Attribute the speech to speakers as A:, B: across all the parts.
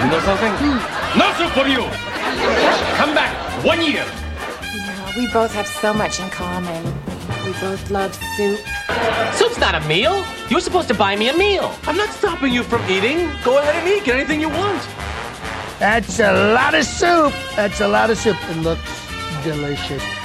A: You know something? No soup for you! Come back one year!
B: Yeah, we both have so much in common. We both love soup.
C: Soup's not a meal. You're supposed to buy me a meal.
A: I'm not stopping you from eating. Go ahead and eat. Get anything you want.
D: That's a lot of soup. That's a lot of soup. It looks delicious.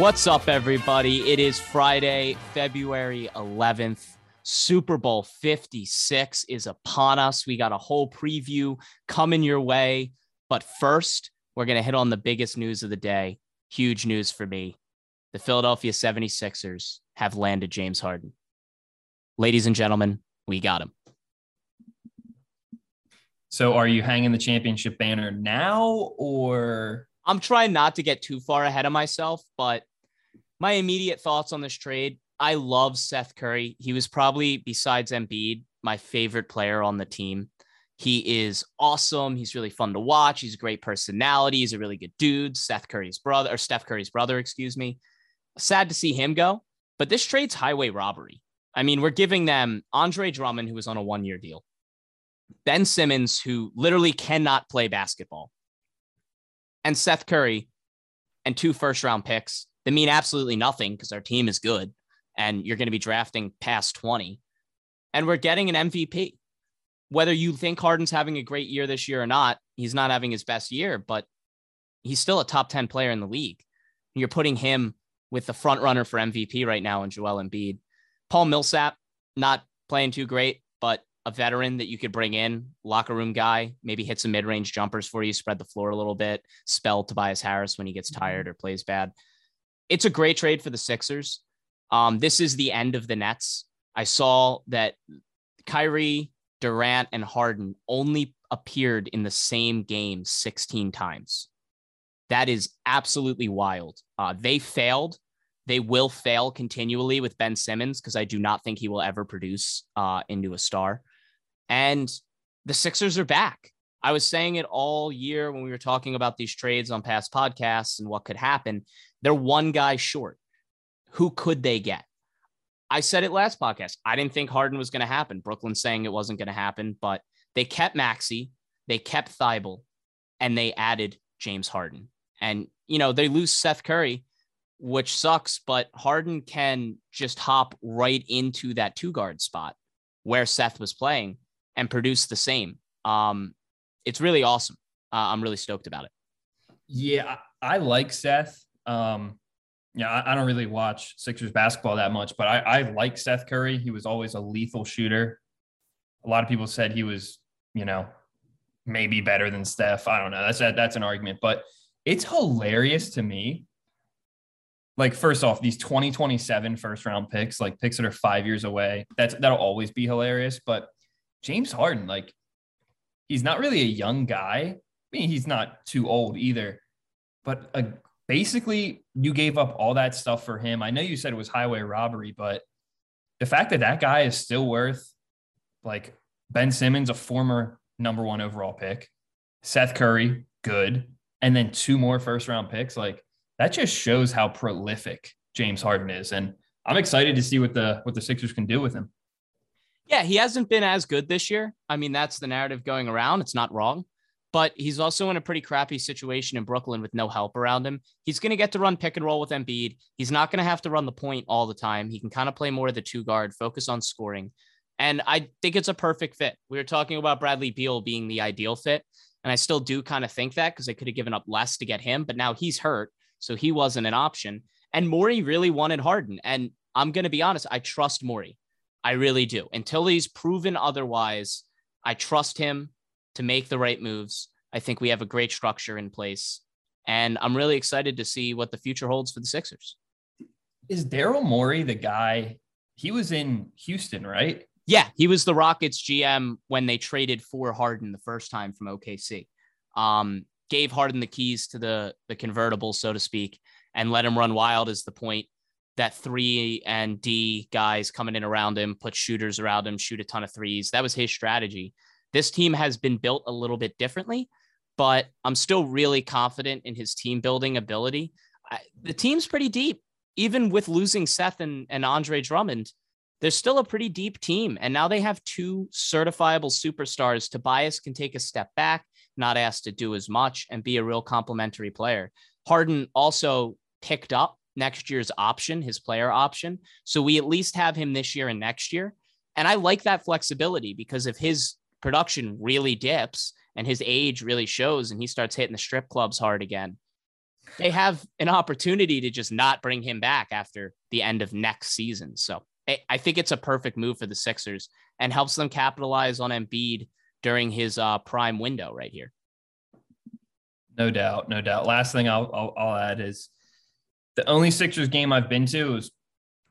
E: What's up, everybody? It is Friday, February 11th. Super Bowl 56 is upon us. We got a whole preview coming your way. But first, we're going to hit on the biggest news of the day. Huge news for me. The Philadelphia 76ers have landed James Harden. Ladies and gentlemen, we got him.
F: So are you hanging the championship banner now or
E: I'm trying not to get too far ahead of myself, but my immediate thoughts on this trade I love Seth Curry. He was probably, besides Embiid, my favorite player on the team. He is awesome. He's really fun to watch. He's a great personality. He's a really good dude. Seth Curry's brother, or Steph Curry's brother, excuse me. Sad to see him go, but this trade's highway robbery. I mean, we're giving them Andre Drummond, who was on a one year deal, Ben Simmons, who literally cannot play basketball, and Seth Curry, and two first round picks that mean absolutely nothing because our team is good and you're going to be drafting past 20. And we're getting an MVP. Whether you think Harden's having a great year this year or not, he's not having his best year, but he's still a top 10 player in the league. You're putting him with the front runner for MVP right now in Joel Embiid. Paul Millsap, not playing too great, but a veteran that you could bring in, locker room guy, maybe hit some mid range jumpers for you, spread the floor a little bit, spell Tobias Harris when he gets mm-hmm. tired or plays bad. It's a great trade for the Sixers. Um, this is the end of the Nets. I saw that Kyrie, Durant, and Harden only appeared in the same game 16 times. That is absolutely wild. Uh, they failed. They will fail continually with Ben Simmons because I do not think he will ever produce uh, into a star. And the Sixers are back. I was saying it all year when we were talking about these trades on past podcasts and what could happen. They're one guy short who could they get? I said it last podcast. I didn't think Harden was going to happen. Brooklyn saying it wasn't going to happen, but they kept Maxey, they kept Thybulle, and they added James Harden. And, you know, they lose Seth Curry, which sucks, but Harden can just hop right into that two guard spot where Seth was playing and produce the same. Um, it's really awesome. Uh, I'm really stoked about it.
F: Yeah, I, I like Seth. Um, yeah, I, I, don't really watch Sixers basketball that much, but I, I like Seth Curry. He was always a lethal shooter. A lot of people said he was, you know, maybe better than Steph. I don't know. That's that's an argument, but it's hilarious to me. Like, first off, these 2027 first round picks, like picks that are five years away, that's that'll always be hilarious. But James Harden, like, he's not really a young guy. I mean, he's not too old either, but a basically you gave up all that stuff for him. I know you said it was highway robbery, but the fact that that guy is still worth like Ben Simmons, a former number one overall pick, Seth Curry, good, and then two more first round picks, like that just shows how prolific James Harden is. And I'm excited to see what the what the Sixers can do with him.
E: Yeah, he hasn't been as good this year. I mean, that's the narrative going around. It's not wrong but he's also in a pretty crappy situation in Brooklyn with no help around him. He's going to get to run pick and roll with Embiid. He's not going to have to run the point all the time. He can kind of play more of the two guard, focus on scoring. And I think it's a perfect fit. We were talking about Bradley Beal being the ideal fit. And I still do kind of think that because they could have given up less to get him, but now he's hurt. So he wasn't an option. And Morey really wanted Harden. And I'm going to be honest, I trust Morey. I really do. Until he's proven otherwise, I trust him to make the right moves. I think we have a great structure in place. And I'm really excited to see what the future holds for the Sixers.
F: Is Daryl Morey the guy? He was in Houston, right?
E: Yeah, he was the Rockets GM when they traded for Harden the first time from OKC. Um, gave Harden the keys to the the convertible, so to speak, and let him run wild. Is the point that three and D guys coming in around him, put shooters around him, shoot a ton of threes. That was his strategy. This team has been built a little bit differently, but I'm still really confident in his team building ability. I, the team's pretty deep, even with losing Seth and, and Andre Drummond. they're still a pretty deep team. And now they have two certifiable superstars. Tobias can take a step back, not asked to do as much, and be a real complementary player. Harden also picked up next year's option, his player option. So we at least have him this year and next year. And I like that flexibility because if his production really dips and his age really shows and he starts hitting the strip clubs hard again, they have an opportunity to just not bring him back after the end of next season. So I think it's a perfect move for the Sixers and helps them capitalize on Embiid during his uh, prime window right here.
F: No doubt, no doubt. Last thing I'll, I'll, I'll add is the only Sixers game I've been to was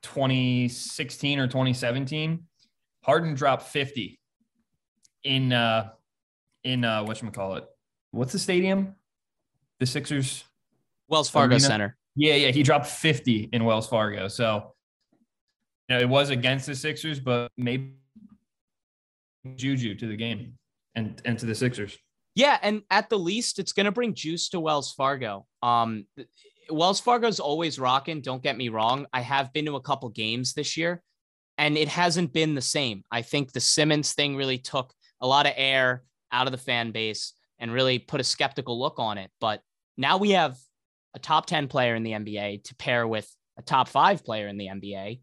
F: 2016 or 2017. Harden dropped 50 in uh in uh what call it? What's the stadium? The Sixers
E: Wells Fargo Arena? Center.
F: Yeah, yeah, he dropped 50 in Wells Fargo. So you know, it was against the Sixers, but maybe juju to the game and and to the Sixers.
E: Yeah, and at the least, it's going to bring juice to Wells Fargo. Um, Wells Fargo's always rocking. Don't get me wrong. I have been to a couple games this year, and it hasn't been the same. I think the Simmons thing really took a lot of air out of the fan base and really put a skeptical look on it. But now we have a top 10 player in the NBA to pair with a top five player in the NBA.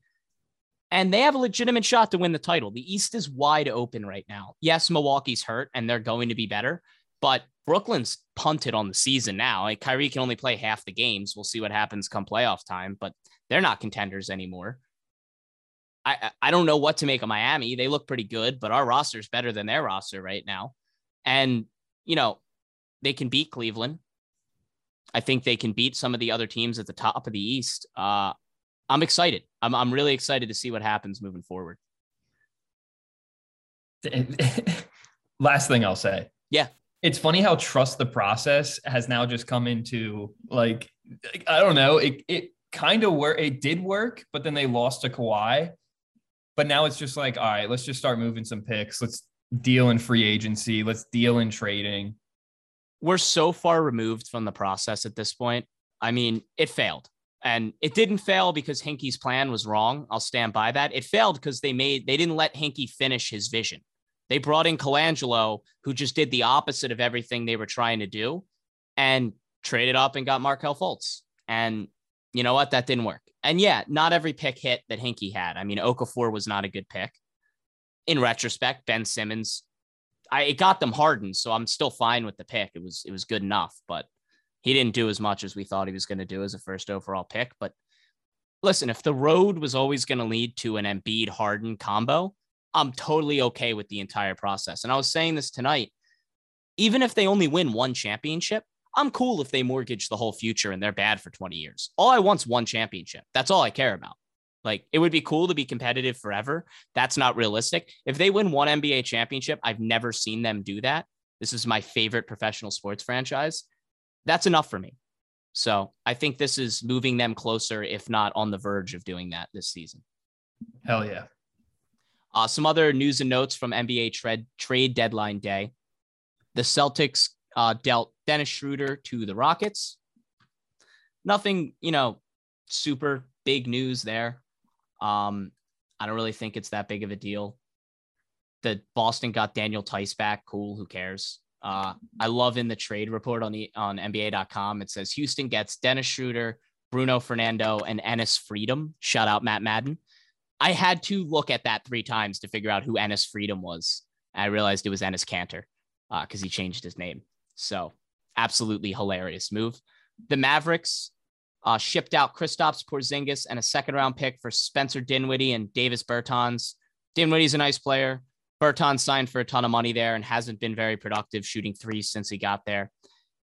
E: And they have a legitimate shot to win the title. The East is wide open right now. Yes, Milwaukee's hurt and they're going to be better, but Brooklyn's punted on the season now. Like Kyrie can only play half the games. We'll see what happens come playoff time, but they're not contenders anymore. I I don't know what to make of Miami. They look pretty good, but our roster is better than their roster right now. And you know, they can beat Cleveland. I think they can beat some of the other teams at the top of the East. Uh, I'm excited. I'm I'm really excited to see what happens moving forward.
F: Last thing I'll say.
E: Yeah.
F: It's funny how trust the process has now just come into like I don't know, it it kind of work it did work, but then they lost to Kawhi. But now it's just like, all right, let's just start moving some picks. Let's deal in free agency. Let's deal in trading.
E: We're so far removed from the process at this point. I mean, it failed. And it didn't fail because Hinkie's plan was wrong. I'll stand by that. It failed because they made they didn't let Hinkie finish his vision. They brought in Colangelo, who just did the opposite of everything they were trying to do, and traded up and got Markelle Fultz. And you know what? That didn't work. And yeah, not every pick hit that Hinkie had. I mean, Okafor was not a good pick. In retrospect, Ben Simmons, I it got them hardened, so I'm still fine with the pick. It was it was good enough, but he didn't do as much as we thought he was going to do as a first overall pick. But listen, if the road was always going to lead to an Embiid Harden combo, I'm totally okay with the entire process. And I was saying this tonight, even if they only win one championship, I'm cool if they mortgage the whole future and they're bad for 20 years. All I want's one championship. That's all I care about. Like it would be cool to be competitive forever. That's not realistic. If they win one NBA championship, I've never seen them do that. This is my favorite professional sports franchise that's enough for me. So I think this is moving them closer, if not on the verge of doing that this season.
F: Hell yeah.
E: Uh, some other news and notes from NBA trade trade deadline day. The Celtics uh, dealt Dennis Schroeder to the Rockets. Nothing, you know, super big news there. Um, I don't really think it's that big of a deal. The Boston got Daniel Theis back. Cool. Who cares? Uh, I love in the trade report on the on NBA.com. It says Houston gets Dennis Schroeder, Bruno Fernando, and Enes Freedom. Shout out Matt Madden. I had to look at that three times to figure out who Enes Freedom was. I realized it was Enes Kanter because uh, he changed his name. So absolutely hilarious move. The Mavericks uh, shipped out Kristaps Porzingis and a second round pick for Spencer Dinwiddie and Davis Bertans. Dinwiddie's a nice player. Bertans signed for a ton of money there and hasn't been very productive shooting threes since he got there.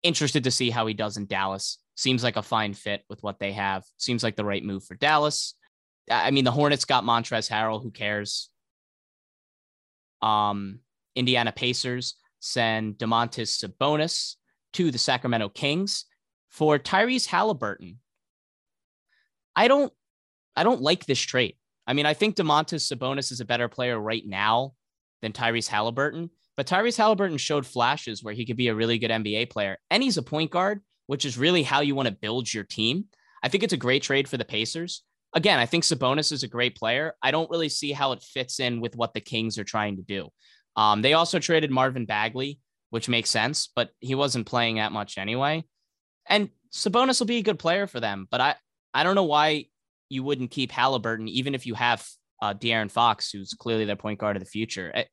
E: Interested to see how he does in Dallas. Seems like a fine fit with what they have. Seems like the right move for Dallas. I mean, the Hornets got Montrezl Harrell. Who cares? Um, Indiana Pacers send Domantas Sabonis to the Sacramento Kings for Tyrese Halliburton. I don't, I don't like this trade. I mean, I think Domantas Sabonis is a better player right now than Tyrese Halliburton. But Tyrese Halliburton showed flashes where he could be a really good NBA player. And he's a point guard, which is really how you want to build your team. I think it's a great trade for the Pacers. Again, I think Sabonis is a great player. I don't really see how it fits in with what the Kings are trying to do. Um, they also traded Marvin Bagley, which makes sense, but he wasn't playing that much anyway. And Sabonis will be a good player for them, but I I don't know why you wouldn't keep Halliburton even if you have uh, De'Aaron Fox, who's clearly their point guard of the future. It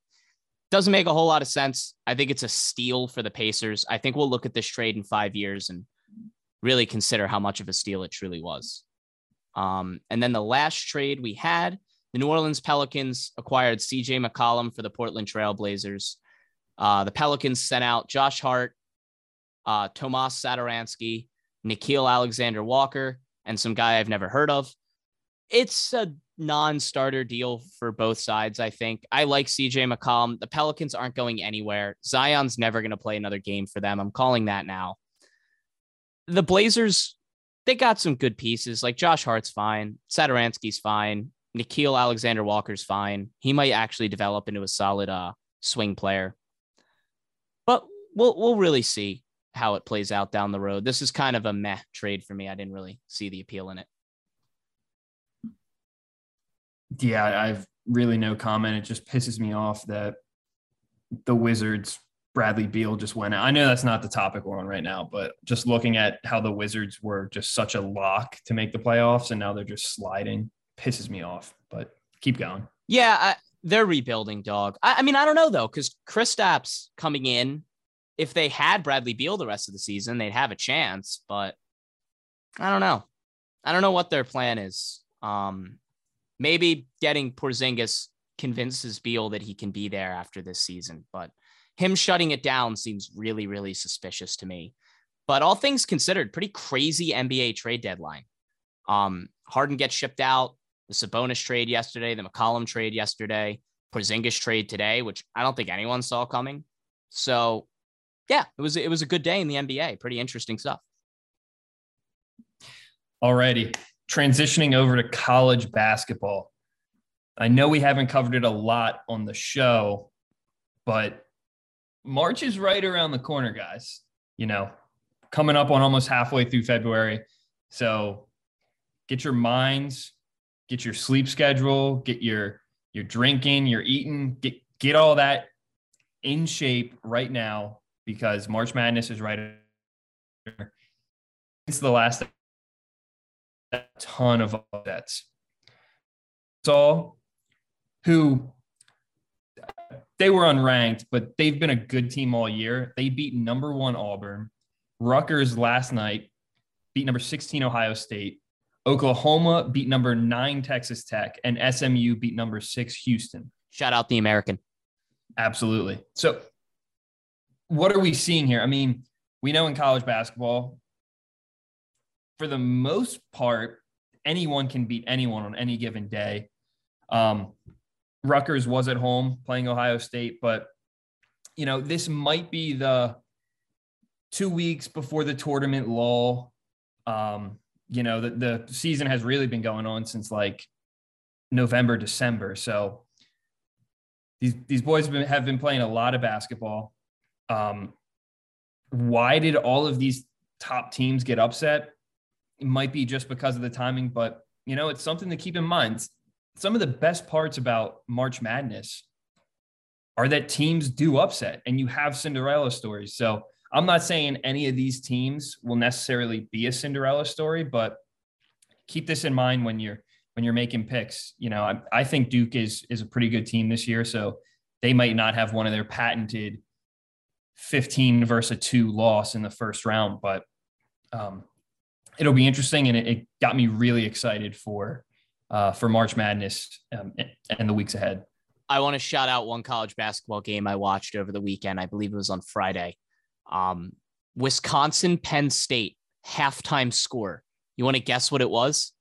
E: doesn't make a whole lot of sense. I think it's a steal for the Pacers. I think we'll look at this trade in five years and really consider how much of a steal it truly was. Um, and then the last trade we had, the New Orleans Pelicans acquired CJ McCollum for the Portland Trailblazers. Uh, the Pelicans sent out Josh Hart, uh, Tomas Satoransky, Nickeil Alexander Walker, and some guy I've never heard of. It's a non-starter deal for both sides. I think I like CJ McCollum. The Pelicans aren't going anywhere. Zion's never going to play another game for them. I'm calling that now. The Blazers, they got some good pieces. Like Josh Hart's fine, Satoransky's fine, Nickeil Alexander Walker's fine. He might actually develop into a solid uh, swing player. But we'll we'll really see how it plays out down the road. This is kind of a meh trade for me. I didn't really see the appeal in it.
F: Yeah, I've really no comment. It just pisses me off that the Wizards, Bradley Beal just went out. I know that's not the topic we're on right now, but just looking at how the Wizards were just such a lock to make the playoffs and now they're just sliding pisses me off. But keep going.
E: Yeah, I, they're rebuilding, dog. I, I mean, I don't know though, because Kristaps coming in, if they had Bradley Beal the rest of the season, they'd have a chance. But I don't know. I don't know what their plan is. Um, maybe getting Porzingis convinces Beal that he can be there after this season, but him shutting it down seems really, really suspicious to me. But all things considered, pretty crazy NBA trade deadline. Um, Harden gets shipped out. The Sabonis trade yesterday, the McCollum trade yesterday, Porzingis trade today, which I don't think anyone saw coming. So, yeah, it was it was a good day in the NBA. Pretty interesting stuff.
F: Alrighty, transitioning over to college basketball. I know we haven't covered it a lot on the show, but March is right around the corner, guys. You know, coming up on almost halfway through February. So get your minds, get your sleep schedule, get your your drinking, your eating, get get all that in shape right now because March Madness is right. It's the last ton of upsets. So, who they were unranked, but they've been a good team all year. They beat number one Auburn, Rutgers last night, beat number 16 Ohio State, Oklahoma beat number nine Texas Tech, and SMU beat number six Houston.
E: Shout out the American.
F: Absolutely. So, what are we seeing here? I mean, we know in college basketball, for the most part, anyone can beat anyone on any given day. Um, Rutgers was at home playing Ohio State, but you know this might be the two weeks before the tournament lull. Um, you know the, the season has really been going on since like November, December. So these these boys have been, have been playing a lot of basketball. Um, why did all of these top teams get upset? It might be just because of the timing, but you know, it's something to keep in mind. Some of the best parts about March Madness are that teams do upset and you have Cinderella stories. So I'm not saying any of these teams will necessarily be a Cinderella story, but keep this in mind when you're when you're making picks. You know, I, I think Duke is is a pretty good team this year, so they might not have one of their patented 15 versus two loss in the first round, but um, it'll be interesting, and it, it got me really excited for uh, for March Madness um, and the weeks ahead.
E: I want to shout out one college basketball game I watched over the weekend. I believe it was on Friday. Um, Wisconsin Penn State halftime score. You want to guess what it was?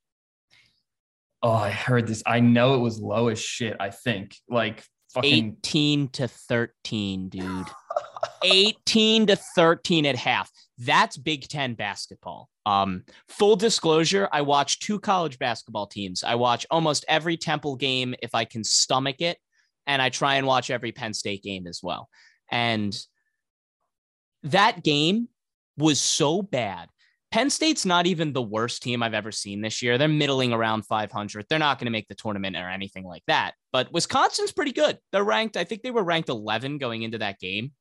F: Oh, I heard this. I know it was low as shit. I think like fucking
E: 18 to 13, dude. 18 to 13 at half. That's Big Ten basketball. Um, full disclosure, I watch two college basketball teams. I watch almost every Temple game if I can stomach it, and I try and watch every Penn State game as well. And that game was so bad Penn State's not even the worst team I've ever seen this year. They're middling around 500. They're not going to make the tournament or anything like that. But Wisconsin's pretty good. They're ranked, I think they were ranked 11 going into that game.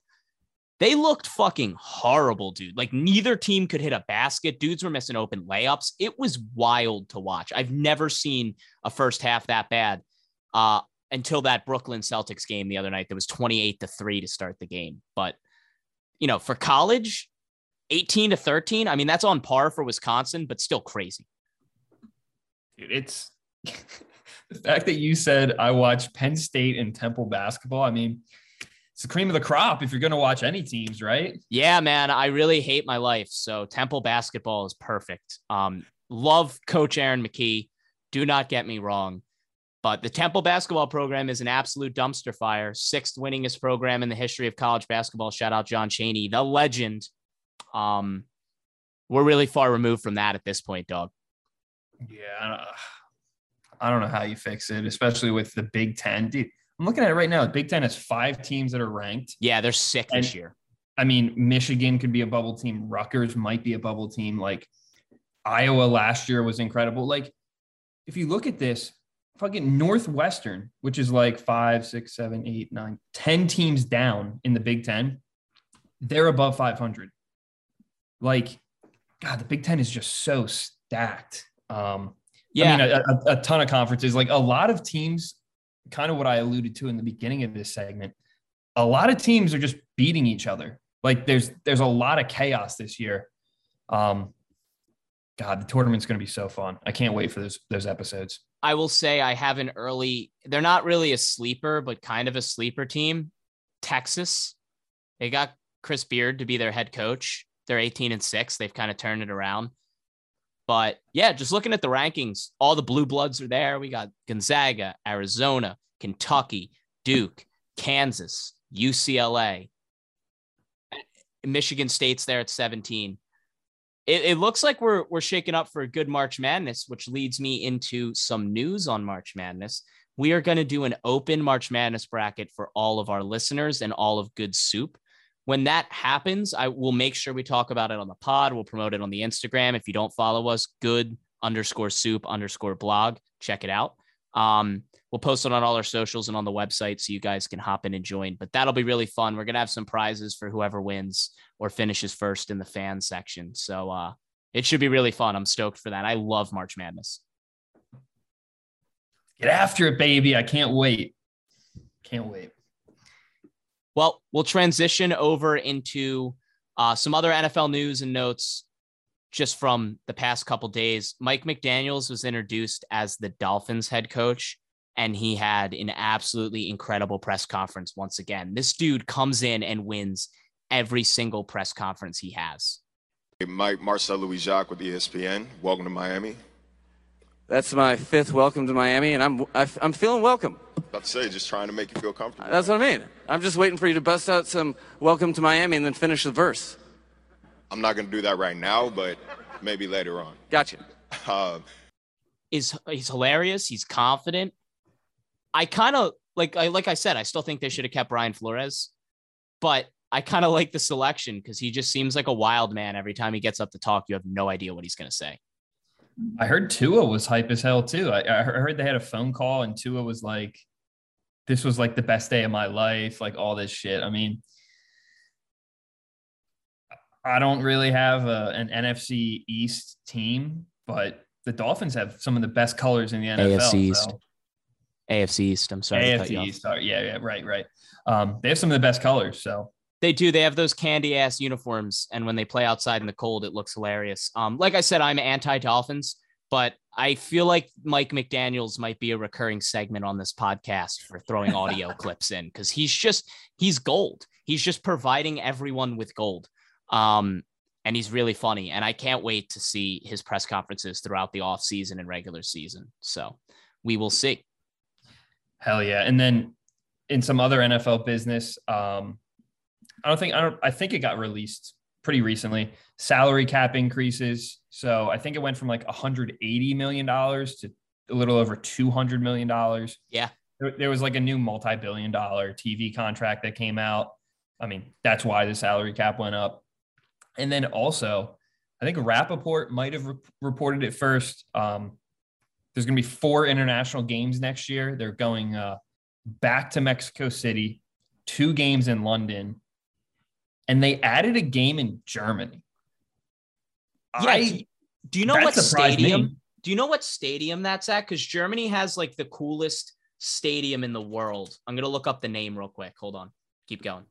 E: They looked fucking horrible, dude. Like neither team could hit a basket. Dudes were missing open layups. It was wild to watch. I've never seen a first half that bad uh, until that Brooklyn Celtics game the other night. That was 28 to 3 to start the game. But, you know, for college, 18 to 13, I mean, that's on par for Wisconsin, but still crazy.
F: Dude, it's the fact that you said I watched Penn State and Temple basketball. I mean, it's the cream of the crop if you're going to watch any teams, right?
E: Yeah, man. I really hate my life. So Temple basketball is perfect. Um, love Coach Aaron McKie. Do not get me wrong. But the Temple basketball program is an absolute dumpster fire. Sixth winningest program in the history of college basketball. Shout out John Chaney, the legend. Um, we're really far removed from that at this point, dog.
F: Yeah, I don't know how you fix it, especially with the Big Ten. Dude, I'm looking at it right now. The Big Ten has five teams that are ranked.
E: Yeah, they're sick
F: And-
E: this year.
F: I mean, Michigan could be a bubble team. Rutgers might be a bubble team. Like Iowa last year was incredible. Like if you look at this, fucking Northwestern, which is like five, six, seven, eight, nine, 10 teams down in the Big Ten, they're above 500. Like, God, the Big Ten is just so stacked. Um,
E: Yeah,
F: I mean, a, a, a ton of conferences, like a lot of teams, kind of what I alluded to in the beginning of this segment. A lot of teams are just beating each other. Like there's there's a lot of chaos this year. Um, God, the tournament's going to be so fun. I can't wait for those those episodes.
E: I will say I have an early, they're not really a sleeper, but kind of a sleeper team. Texas. They got Chris Beard to be their head coach. They're 18 and 6. They've kind of turned it around. But yeah, just looking at the rankings, all the blue bloods are there. We got Gonzaga, Arizona, Kentucky, Duke, Kansas, UCLA. Michigan State's there at 17 it, it looks like we're we're shaking up for a good March Madness, which leads me into some news on March Madness. We are going to do an open March Madness bracket for all of our listeners and all of Good Soup. When that happens, I will make sure we talk about it on the pod. We'll promote it on the Instagram. If you don't follow us, good underscore soup underscore blog, check it out. Um, we'll post it on all our socials and on the website so you guys can hop in and join. But that'll be really fun. We're gonna have some prizes for whoever wins or finishes first in the fan section. So uh, it should be really fun. I'm stoked for that. I love March Madness.
F: Get after it, baby! I can't wait. Can't wait.
E: Well, we'll transition over into uh, some other NFL news and notes just from the past couple days. Mike McDaniels was introduced as the Dolphins head coach, and he had an absolutely incredible press conference once again. This dude comes in and wins every single press conference he has.
G: Hey, Mike Marcel Louis Jacques with ESPN. Welcome to Miami.
H: That's my fifth welcome to Miami, and I'm I- I'm feeling welcome.
G: About to say, just trying to make you feel comfortable.
H: That's what I mean. I'm just waiting for you to bust out some welcome to Miami and then finish the verse.
G: I'm not going to do that right now, but maybe later on.
H: Gotcha.
G: Uh,
E: is he's hilarious. He's confident. I kind of like I like I said, I still think they should have kept Brian Flores, but I kind of like the selection because he just seems like a wild man. Every time he gets up to talk, you have no idea what he's going to say.
F: I heard Tua was hype as hell too. I, I heard they had a phone call and Tua was like, "This was like the best day of my life." Like all this shit. I mean, I don't really have a, an NFC East team, but the Dolphins have some of the best colors in the NFL.
E: AFC East.
F: so-
E: AFC East. I'm sorry. to cut you
F: AFC. East. Sorry. Yeah, yeah, right, right. Um, they have some of the best colors. So
E: They do. They have those candy ass uniforms, and when they play outside in the cold, it looks hilarious. Um, like I said, I'm anti Dolphins, but I feel like Mike McDaniel's might be a recurring segment on this podcast for throwing audio clips in because he's just he's gold. He's just providing everyone with gold. Um, and he's really funny, and I can't wait to see his press conferences throughout the off season and regular season. So we will see.
F: Hell yeah. And then in some other NFL business, um, I don't think I don't I think it got released pretty recently. Salary cap increases. So I think it went from like 180 million dollars to a little over 200 million dollars.
E: Yeah.
F: There, there was like a new multi-billion dollar TV contract that came out. I mean, that's why the salary cap went up. And then also I think Rappaport might have re- reported it first. Um, there's going to be four international games next year. They're going uh, back to Mexico City, two games in London, and they added a game in Germany.
E: Yeah.
F: I-
E: do, you know what
F: surprised me.
E: stadium? Do you know what stadium that's at? Because Germany has like the coolest stadium in the world. I'm gonna look up the name real quick. Hold on. Keep going.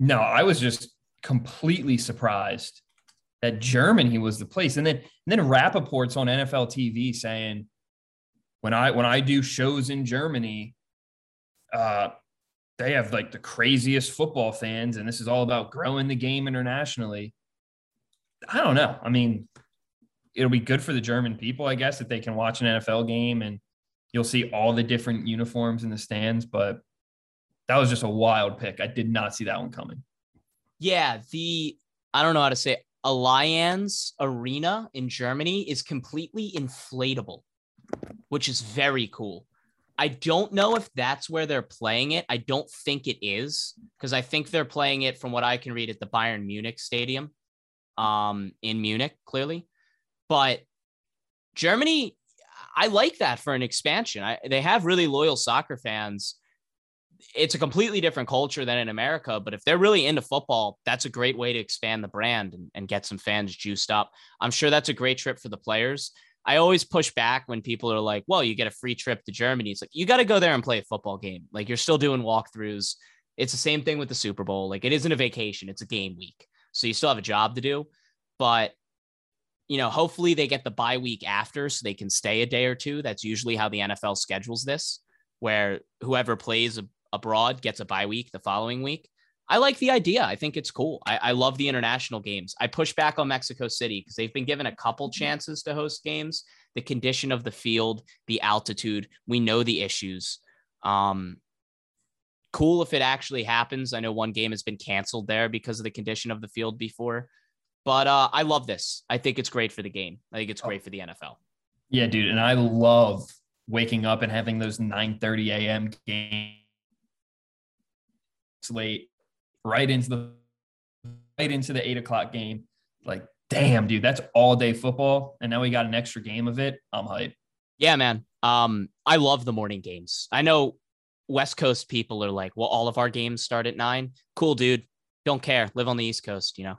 F: No, I was just completely surprised that Germany was the place. And then and then Rappaport's on NFL TV saying when I when I do shows in Germany, uh they have like the craziest football fans, and this is all about growing the game internationally. I don't know. I mean, it'll be good for the German people, I guess, if they can watch an NFL game and you'll see all the different uniforms in the stands. But that was just a wild pick. I did not see that one coming.
E: Yeah, the I don't know how to say it. Allianz Arena in Germany is completely inflatable, which is very cool. I don't know if that's where they're playing it. I don't think it is because I think they're playing it from what I can read at the Bayern Munich Stadium um, in Munich, clearly. But Germany, I like that for an expansion. I, they have really loyal soccer fans. It's a completely different culture than in America, but if they're really into football, that's a great way to expand the brand and, and get some fans juiced up. I'm sure that's a great trip for the players. I always push back when people are like, well, you get a free trip to Germany. It's like, you got to go there and play a football game. Like, you're still doing walkthroughs. It's the same thing with the Super Bowl. Like, it isn't a vacation, it's a game week. So you still have a job to do. But, you know, hopefully they get the bye week after so they can stay a day or two. That's usually how the NFL schedules this, where whoever plays abroad gets a bye week the following week. I like the idea. I think it's cool. I, I love the international games. I push back on Mexico City because they've been given a couple chances to host games. The condition of the field, the altitude, we know the issues. Um, cool if it actually happens. I know one game has been canceled there because of the condition of the field before, but uh, I love this. I think it's great for the game. I think it's great for the NFL.
F: Yeah, dude, and I love waking up and having those 9 30 a.m. games late right into the right into the eight o'clock game. Like, damn, dude, that's all day football. And now we got an extra game of it. I'm hyped.
E: Yeah, man. Um, I love the morning games. I know West Coast people are like, well, all of our games start at nine. Cool, dude. Don't care. Live on the East Coast, you know.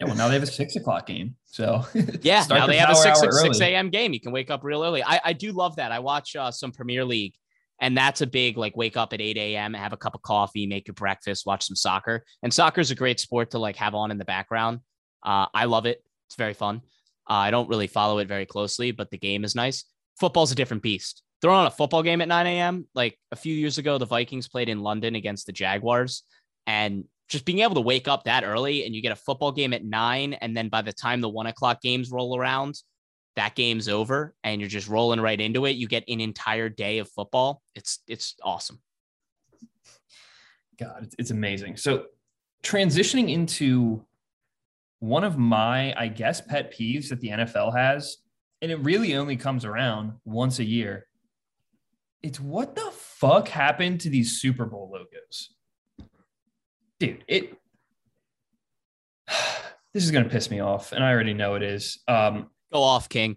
F: Yeah, well, now they have a six o'clock game. So
E: yeah, now
F: the
E: they have a six six a.m. game. You can wake up real early. I, I do love that. I watch uh, some Premier League, and that's a big like wake up at eight a.m. have a cup of coffee, make your breakfast, watch some soccer. And soccer is a great sport to like have on in the background. Uh, I love it. It's very fun. Uh, I don't really follow it very closely, but the game is nice. Football's a different beast. Throwing on a football game at 9 a.m. Like a few years ago, the Vikings played in London against the Jaguars, and just being able to wake up that early and you get a football game at nine, and then by the time the one o'clock games roll around, that game's over, and you're just rolling right into it. You get an entire day of football. It's it's awesome.
F: God, it's, amazing. So transitioning into one of my, I guess, pet peeves that the NFL has, and it really only comes around once a year. It's what the fuck happened to these Super Bowl logos? Dude, it this is gonna piss me off, and I already know it is. Um,
E: Go off, King.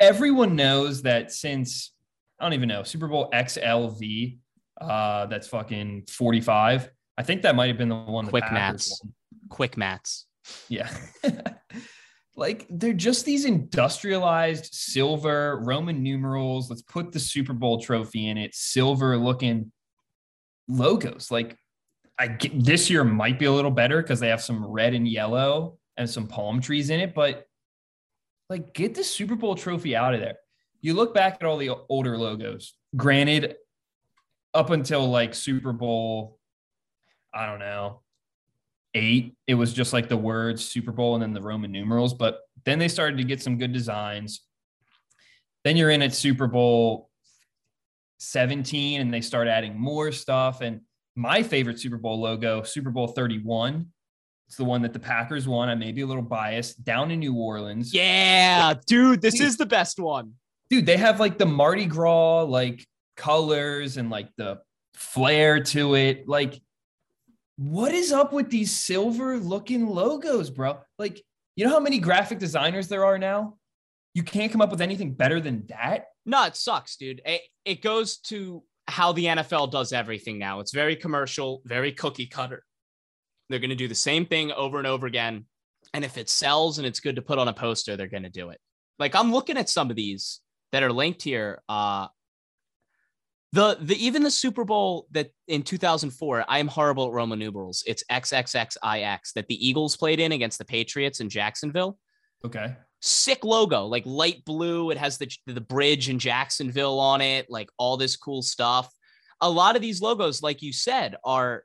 F: everyone knows that since I don't even know Super Bowl XLV, uh, that's fucking 45. I think that might have been the one.
E: Quick mats.
F: won.
E: Quick mats.
F: Yeah. like they're just these industrialized silver Roman numerals. Let's put the Super Bowl trophy in it, silver looking logos. Like I get this year might be a little better because they have some red and yellow and some palm trees in it, but like get the Super Bowl trophy out of there. You look back at all the older logos. Granted, up until like Super Bowl, I don't know, eight, it was just like the words Super Bowl and then the Roman numerals. But then they started to get some good designs. Then you're in at Super Bowl 17 and they start adding more stuff. And my favorite Super Bowl logo, Super Bowl 31, it's the one that the Packers won. I may be a little biased down in New Orleans.
E: Yeah, dude, this is the best one.
F: Dude, they have like the Mardi Gras like colors and like the flair to it. Like what is up with these silver looking logos, bro? Like, you know how many graphic designers there are now? You can't come up with anything better than that.
E: No, it sucks, dude. It, it goes to how the NFL does everything now. It's very commercial, very cookie cutter. They're going to do the same thing over and over again. And if it sells and it's good to put on a poster, they're going to do it. Like I'm looking at some of these that are linked here. Uh, the the even the Super Bowl that in 2004, I am horrible at Roman numerals. It's XXXIX that the Eagles played in against the Patriots in Jacksonville.
F: Okay.
E: Sick logo, like light blue. It has the the bridge in Jacksonville on it, like all this cool stuff. A lot of these logos, like you said, are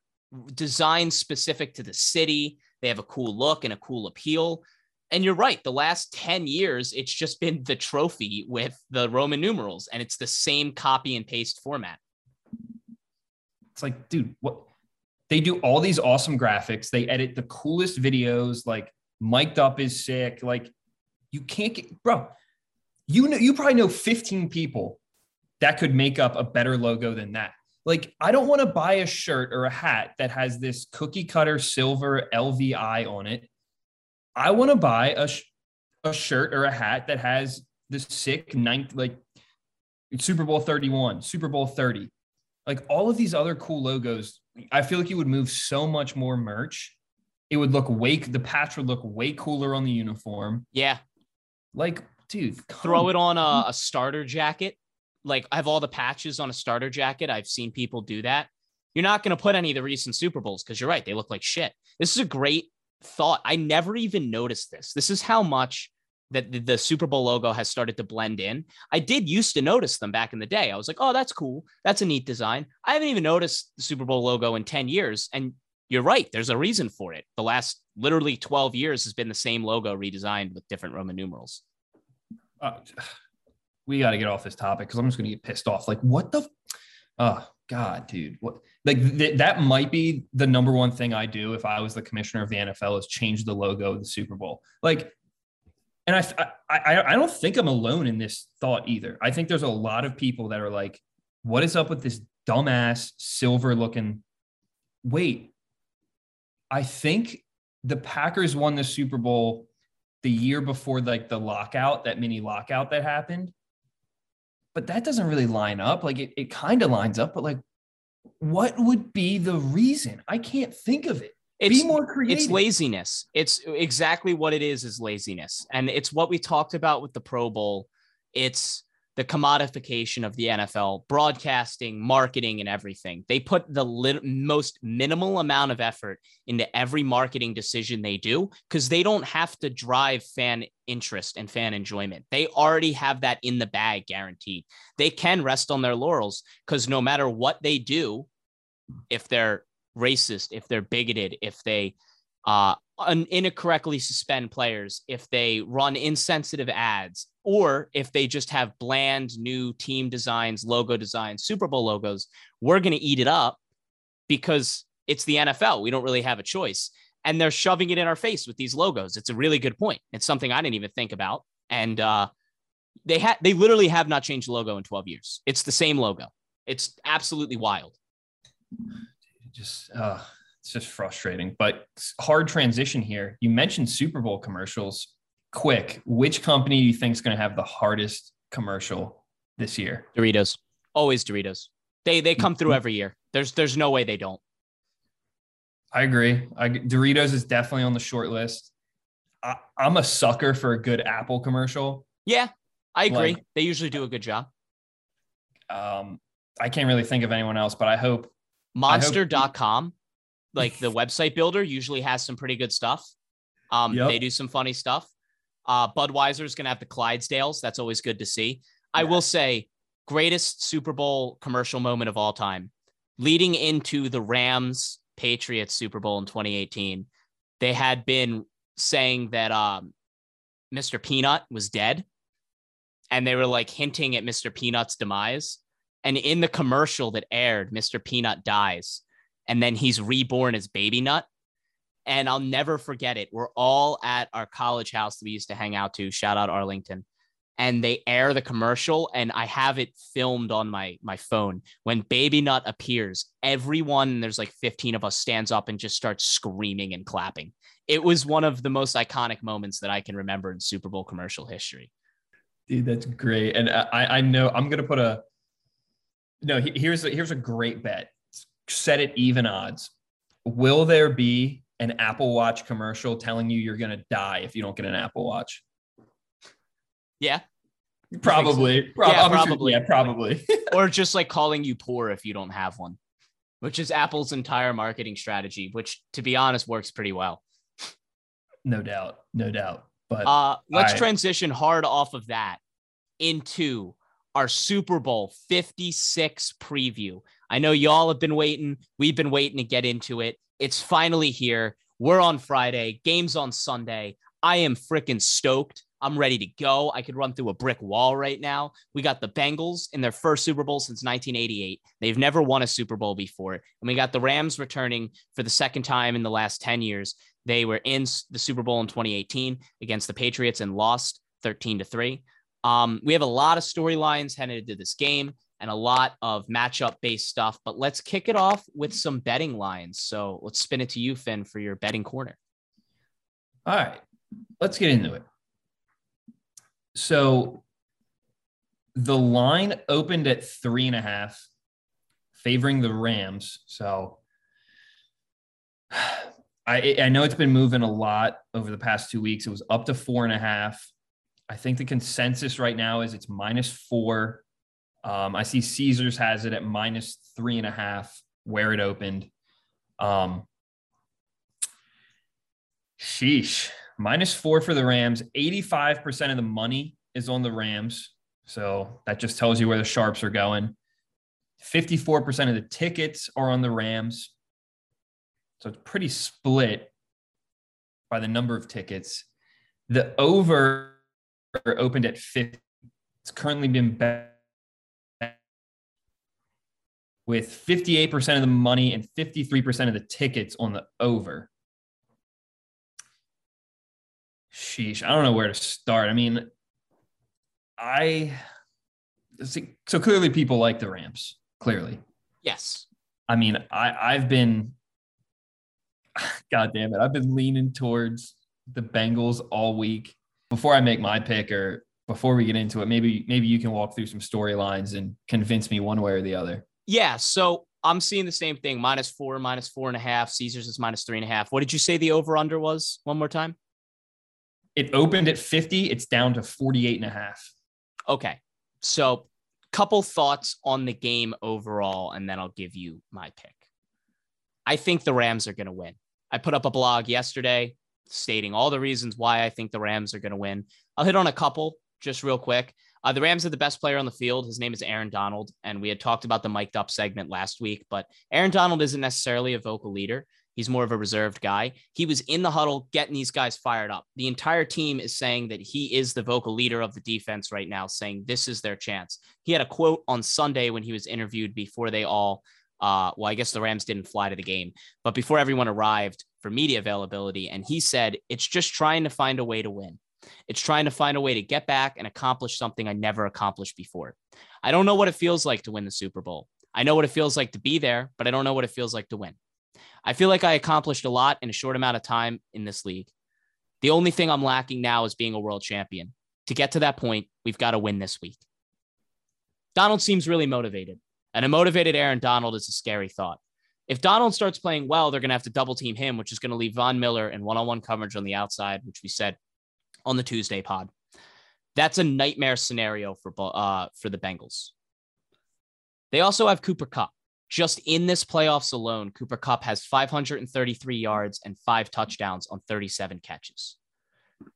E: designed specific to the city. They have a cool look and a cool appeal. And you're right. The last 10 years, it's just been the trophy with the Roman numerals, and it's the same copy and paste format.
F: It's like, dude, what? They do all these awesome graphics. They edit the coolest videos. Like, mic'd up is sick. Like, you can't get, bro. You know, you probably know 15 people that could make up a better logo than that. Like, I don't want to buy a shirt or a hat that has this cookie cutter silver LVI on it I want to buy a, sh- a shirt or a hat that has the sick ninth, like Super Bowl 31, Super Bowl 30, like all of these other cool logos. I feel like you would move so much more merch. It would look way, the patch would look way cooler on the uniform.
E: Yeah.
F: Like, dude,
E: throw it on a, a starter jacket. Like, I have all the patches on a starter jacket. I've seen people do that. You're not going to put any of the recent Super Bowls because you're right. They look like shit. This is a great thought. I never even noticed this. This is how much that the, the, Super Bowl logo has started to blend in. I did used to notice them back in the day. I was like, oh, that's cool. That's a neat design. I haven't even noticed the Super Bowl logo in 10 years. And you're right. There's a reason for it. The last literally 12 years has been the same logo redesigned with different Roman numerals.
F: Uh, we got to get off this topic because I'm just going to get pissed off. Like, what the? Oh, God, dude, what like th- that might be the number one thing I do if I was the commissioner of the NFL is change the logo of the Super Bowl. Like, and I, I, I don't think I'm alone in this thought either. I think there's a lot of people that are like, what is up with this dumbass silver looking? Wait, I think the Packers won the Super Bowl the year before like the lockout, that mini lockout that happened but that doesn't really line up. Like it, it kind of lines up, but like, what would be the reason? I can't think of it.
E: It's,
F: be more creative.
E: It's laziness. It's exactly what it is is laziness. And it's what we talked about with the Pro Bowl. It's the commodification of the NFL, broadcasting, marketing, and everything. They put the most minimal amount of effort into every marketing decision they do because they don't have to drive fan interest and fan enjoyment. They already have that in the bag, guaranteed. They can rest on their laurels because no matter what they do, if they're racist, if they're bigoted, if they uh, incorrectly suspend players, if they run insensitive ads, or if they just have bland new team designs, logo designs, Super Bowl logos, we're going to eat it up because it's the NFL. We don't really have a choice. And they're shoving it in our face with these logos. It's a really good point. It's something I didn't even think about. And uh, they had they literally have not changed the logo in 12 years. It's the same logo. It's absolutely wild.
F: Just uh it's just frustrating, but hard transition here. You mentioned Super Bowl commercials. Quick, which company do you think is going to have the hardest commercial this year?
E: Doritos. Always Doritos. They they come through every year. There's there's no way they don't.
F: I agree. I, Doritos is definitely on the short list. I, am a sucker for a good Apple commercial.
E: Yeah, I agree. Like, they usually do a good job.
F: Um, I can't really think of anyone else, but I hope
E: monster.com like the website builder usually has some pretty good stuff. Um, yep. They do some funny stuff. Uh, Budweiser is going to have the Clydesdales. That's always good to see. Yeah. I will say, greatest Super Bowl commercial moment of all time. Leading into the Rams Patriots Super Bowl in 2018, they had been saying that um, Mr. Peanut was dead. And they were like hinting at Mr. Peanut's demise. And in the commercial that aired, Mr. Peanut dies and then he's reborn as baby nut and i'll never forget it we're all at our college house that we used to hang out to shout out arlington and they air the commercial and I have it filmed on my my phone. When Baby Nut appears, everyone there's like 15 of us stands up and just starts screaming and clapping. It was one of the most iconic moments that I can remember in Super Bowl commercial history.
F: Dude, that's great. And I I know I'm gonna put a no. Here's a, here's a great bet. Set it even odds. Will there be an Apple Watch commercial telling you you're gonna die if you don't get an Apple Watch?
E: Yeah.
F: Probably.
E: So. Pro-
F: yeah, probably. Sure, yeah, probably.
E: or just like calling you poor if you don't have one, which is Apple's entire marketing strategy, which to be honest works pretty well.
F: No doubt. No doubt. But
E: uh, let's I... transition hard off of that into our Super Bowl 56 preview. I know y'all have been waiting. We've been waiting to get into it. It's finally here. We're on Friday, games on Sunday. I am freaking stoked. I'm ready to go. I could run through a brick wall right now. We got the Bengals in their first Super Bowl since 1988. They've never won a Super Bowl before. And we got the Rams returning for the second time in the last 10 years. They were in the Super Bowl in 2018 against the Patriots and lost 13 to 3. Um, we have a lot of storylines headed into this game and a lot of matchup based stuff, but let's kick it off with some betting lines. So let's spin it to you, Finn, for your betting corner.
F: All right, let's get into it. So the line opened at three and a half, favoring the Rams. So I, I know it's been moving a lot over the past two weeks. It was up to four and a half. I think the consensus right now is it's minus four. Um, I see Caesars has it at minus three and a half where it opened. Um, sheesh minus four for the Rams. 85% of the money is on the Rams. So that just tells you where the sharps are going. 54% of the tickets are on the Rams. So it's pretty split by the number of tickets. The over opened at 50. It's currently been bet with 58% of the money and 53% of the tickets on the over. Sheesh, I don't know where to start. I mean, I see, so clearly people like the Rams. Clearly,
E: yes.
F: I mean, I I've been, God damn it, I've been leaning towards the Bengals all week. Before I make my pick, or before we get into it, maybe maybe you can walk through some storylines and convince me one way or the other.
E: Yeah. So I'm seeing the same thing: minus four, minus four and a half. Caesars is minus three and a half. What did you say the over under was? One more time.
F: It opened at 50. It's down to 48 and a half.
E: Okay. So, couple thoughts on the game overall, and then I'll give you my pick. I think the Rams are going to win. I put up a blog yesterday stating all the reasons why I think the Rams are going to win. I'll hit on a couple just real quick. Uh, the Rams have the best player on the field. His name is Aaron Donald. And we had talked about the mic'd up segment last week, but Aaron Donald isn't necessarily a vocal leader. He's more of a reserved guy. He was in the huddle getting these guys fired up. The entire team is saying that he is the vocal leader of the defense right now, saying this is their chance. He had a quote on Sunday when he was interviewed before they all, uh, well, I guess the Rams didn't fly to the game, but before everyone arrived for media availability. And he said, it's just trying to find a way to win. It's trying to find a way to get back and accomplish something I never accomplished before. I don't know what it feels like to win the Super Bowl. I know what it feels like to be there, but I don't know what it feels like to win. I feel like I accomplished a lot in a short amount of time in this league. The only thing I'm lacking now is being a world champion. To get to that point, we've got to win this week. Donald seems really motivated, and a motivated Aaron Donald is a scary thought. If Donald starts playing well, they're going to have to double team him, which is going to leave Von Miller in one on one coverage on the outside, which we said on the Tuesday pod. That's a nightmare scenario for, uh, for the Bengals. They also have Cooper Kupp. Just in this playoffs alone, Cooper Kupp has 533 yards and five touchdowns on 37 catches.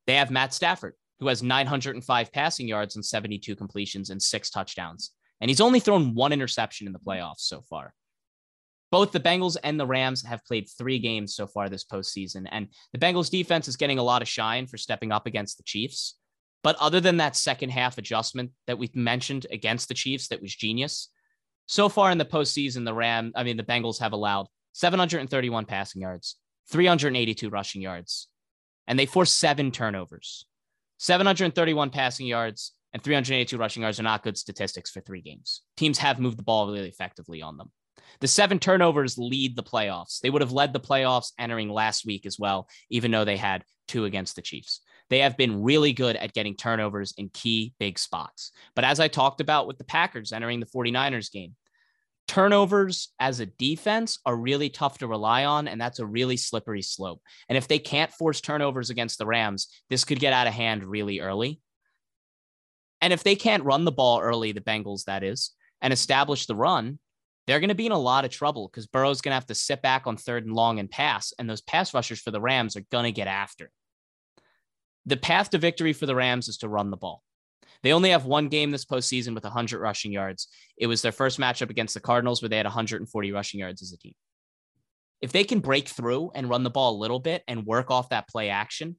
E: They have Matt Stafford, who has 905 passing yards and 72 completions and six touchdowns. And he's only thrown one interception in the playoffs so far. Both the Bengals and the Rams have played three games so far this postseason. And the Bengals defense is getting a lot of shine for stepping up against the Chiefs. But other than that second half adjustment that we mentioned against the Chiefs, that was genius, so far in the postseason, the Ram, I mean, the Bengals have allowed 731 passing yards, 382 rushing yards, and they forced seven turnovers. 731 passing yards, and 382 rushing yards are not good statistics for three games. Teams have moved the ball really effectively on them. The seven turnovers lead the playoffs. They would have led the playoffs entering last week as well, even though they had two against the Chiefs. They have been really good at getting turnovers in key big spots. But as I talked about with the Packers entering the 49ers game, turnovers as a defense are really tough to rely on, and that's a really slippery slope. And if they can't force turnovers against the Rams, this could get out of hand really early. And if they can't run the ball early, the Bengals, that is, and establish the run, they're going to be in a lot of trouble because Burrow's going to have to sit back on third and long and pass. And those pass rushers for the Rams are going to get after. it. The path to victory for the Rams is to run the ball. They only have one game this postseason with 100 rushing yards. It was their first matchup against the Cardinals where they had 140 rushing yards as a team. If they can break through and run the ball a little bit and work off that play action,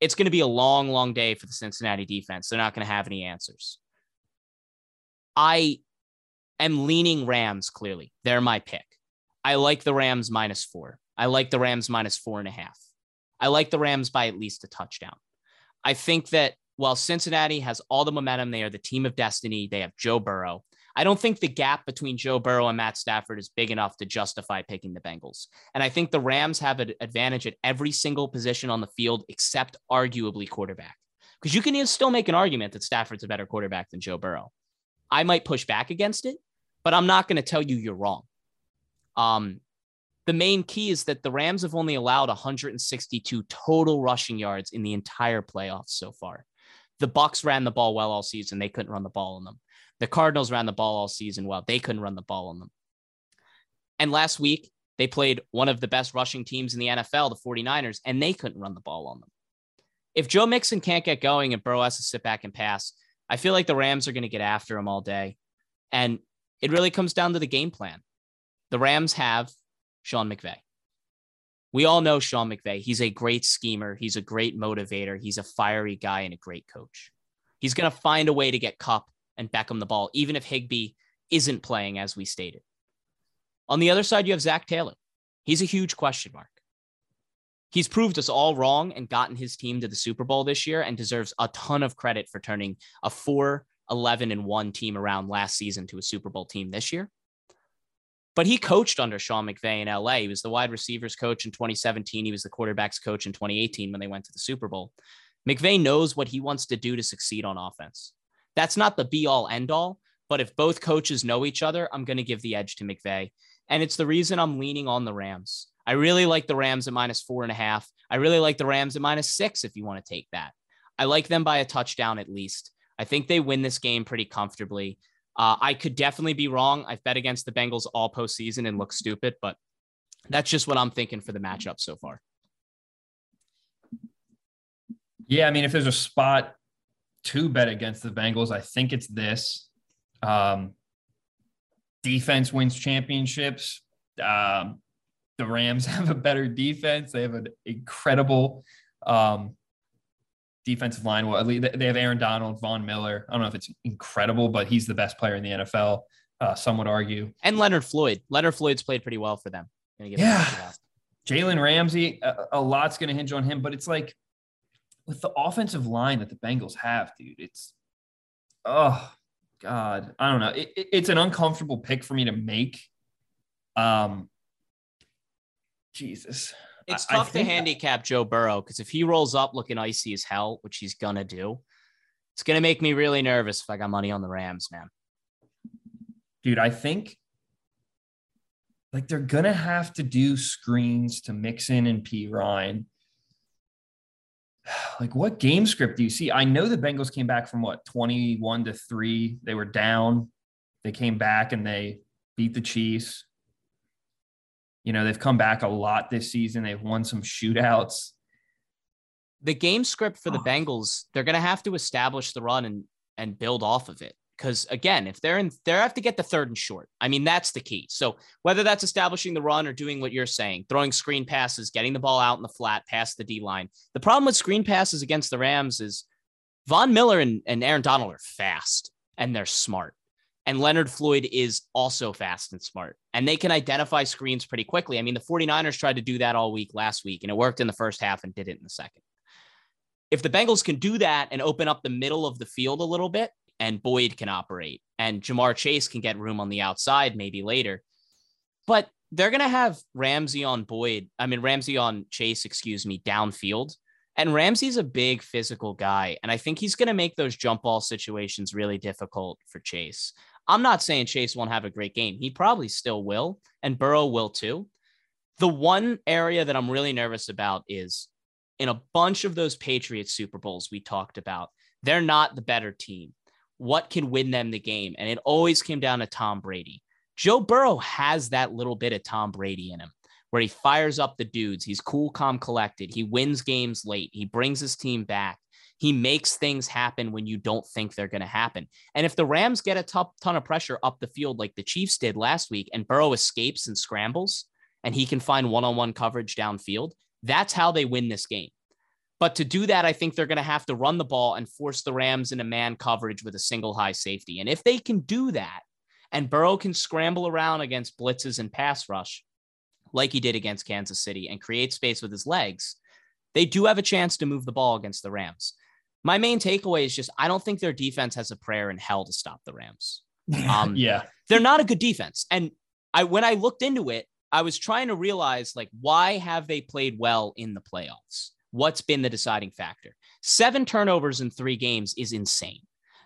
E: it's going to be a long, long day for the Cincinnati defense. They're not going to have any answers. I am leaning Rams clearly. They're my pick. I like the Rams minus four. I like the Rams minus four and a half. I like the Rams by at least a touchdown. I think that while Cincinnati has all the momentum, they are the team of destiny. They have Joe Burrow. I don't think the gap between Joe Burrow and Matt Stafford is big enough to justify picking the Bengals. And I think the Rams have an advantage at every single position on the field except arguably quarterback. Because you can still make an argument that Stafford's a better quarterback than Joe Burrow. I might push back against it, but I'm not going to tell you you're wrong. Um, the main key is that the Rams have only allowed 162 total rushing yards in the entire playoffs so far. The Bucs ran the ball well all season. They couldn't run the ball on them. The Cardinals ran the ball all season well. They couldn't run the ball on them. And last week, they played one of the best rushing teams in the NFL, the 49ers, and they couldn't run the ball on them. If Joe Mixon can't get going and Burrow has to sit back and pass, I feel like the Rams are going to get after him all day. And it really comes down to the game plan. The Rams have Sean McVay. We all know Sean McVay. He's a great schemer. He's a great motivator. He's a fiery guy and a great coach. He's going to find a way to get Kupp and Beckham the ball, even if Higbee isn't playing as we stated. On the other side, you have Zac Taylor. He's a huge question mark. He's proved us all wrong and gotten his team to the Super Bowl this year and deserves a ton of credit for turning a 4 11 and 1 team around last season to a Super Bowl team this year. But he coached under Sean McVay in LA. He was the wide receivers coach in 2017. He was the quarterbacks coach in 2018 when they went to the Super Bowl. McVay knows what he wants to do to succeed on offense. That's not the be all end all, but if both coaches know each other, I'm going to give the edge to McVay. And it's the reason I'm leaning on the Rams. I really like the Rams at minus four and a half. I really like the Rams at minus six if you want to take that. I like them by a touchdown at least. I think they win this game pretty comfortably. Uh, I could definitely be wrong. I've bet against the Bengals all postseason and look stupid, but that's just what I'm thinking for the matchup so far.
F: Yeah, I mean, if there's a spot to bet against the Bengals. I think it's this. Um, defense wins championships. Um, the Rams have a better defense. They have an incredible um, defensive line. Well, at least they have Aaron Donald, Von Miller. I don't know if it's incredible, but he's the best player in the NFL. Uh, some would argue.
E: And Leonard Floyd. Leonard Floyd's played pretty well for them.
F: Yeah. Jalen Ramsey, a, a lot's going to hinge on him, but it's like with the offensive line that the Bengals have, dude, it's oh god, I don't know. It, it, it's an uncomfortable pick for me to make. Um, Jesus,
E: it's tough to handicap Joe Burrow because if he rolls up looking icy as hell, which he's gonna do, it's gonna make me really nervous if I got money on the Rams, man.
F: Dude, I think like they're gonna have to do screens to mix in and Perine like what game script do you see? I know the Bengals came back from what 21 to 3. They were down. They came back and they beat the Chiefs. You know, they've come back a lot this season. They've won some shootouts.
E: The game script for the oh. Bengals, they're going to have to establish the run and and build off of it. Because again, if they're in, they have to get the third and short. I mean, that's the key. So whether that's establishing the run or doing what you're saying, throwing screen passes, getting the ball out in the flat past the D line. The problem with screen passes against the Rams is Von Miller and, and Aaron Donald are fast and they're smart. And Leonard Floyd is also fast and smart. And they can identify screens pretty quickly. I mean, the 49ers tried to do that all week last week, and it worked in the first half and did it in the second. if the Bengals can do that and open up the middle of the field a little bit, and Boyd can operate, and Ja'Marr Chase can get room on the outside maybe later, but they're going to have Ramsey on Boyd. I mean, Ramsey on Chase, excuse me, downfield. And Ramsey's a big physical guy. And I think he's going to make those jump ball situations really difficult for Chase. I'm not saying Chase won't have a great game. He probably still will, and Burrow will too. The one area that I'm really nervous about is in a bunch of those Patriots Super Bowls we talked about, they're not the better team. What can win them the game? And it always came down to Tom Brady. Joe Burrow has that little bit of Tom Brady in him where he fires up the dudes. He's cool, calm, collected. He wins games late. He brings his team back. He makes things happen when you don't think they're going to happen. And if the Rams get a ton of pressure up the field like the Chiefs did last week and Burrow escapes and scrambles and he can find one on one coverage downfield, that's how they win this game. But to do that, I think they're going to have to run the ball and force the Rams into man coverage with a single high safety. And if they can do that, and Burrow can scramble around against blitzes and pass rush, like he did against Kansas City, and create space with his legs, they do have a chance to move the ball against the Rams. My main takeaway is just I don't think their defense has a prayer in hell to stop the Rams.
F: Um, yeah,
E: they're not a good defense. And I when I looked into it, I was trying to realize like why have they played well in the playoffs? What's been the deciding factor? Seven turnovers in three games is insane.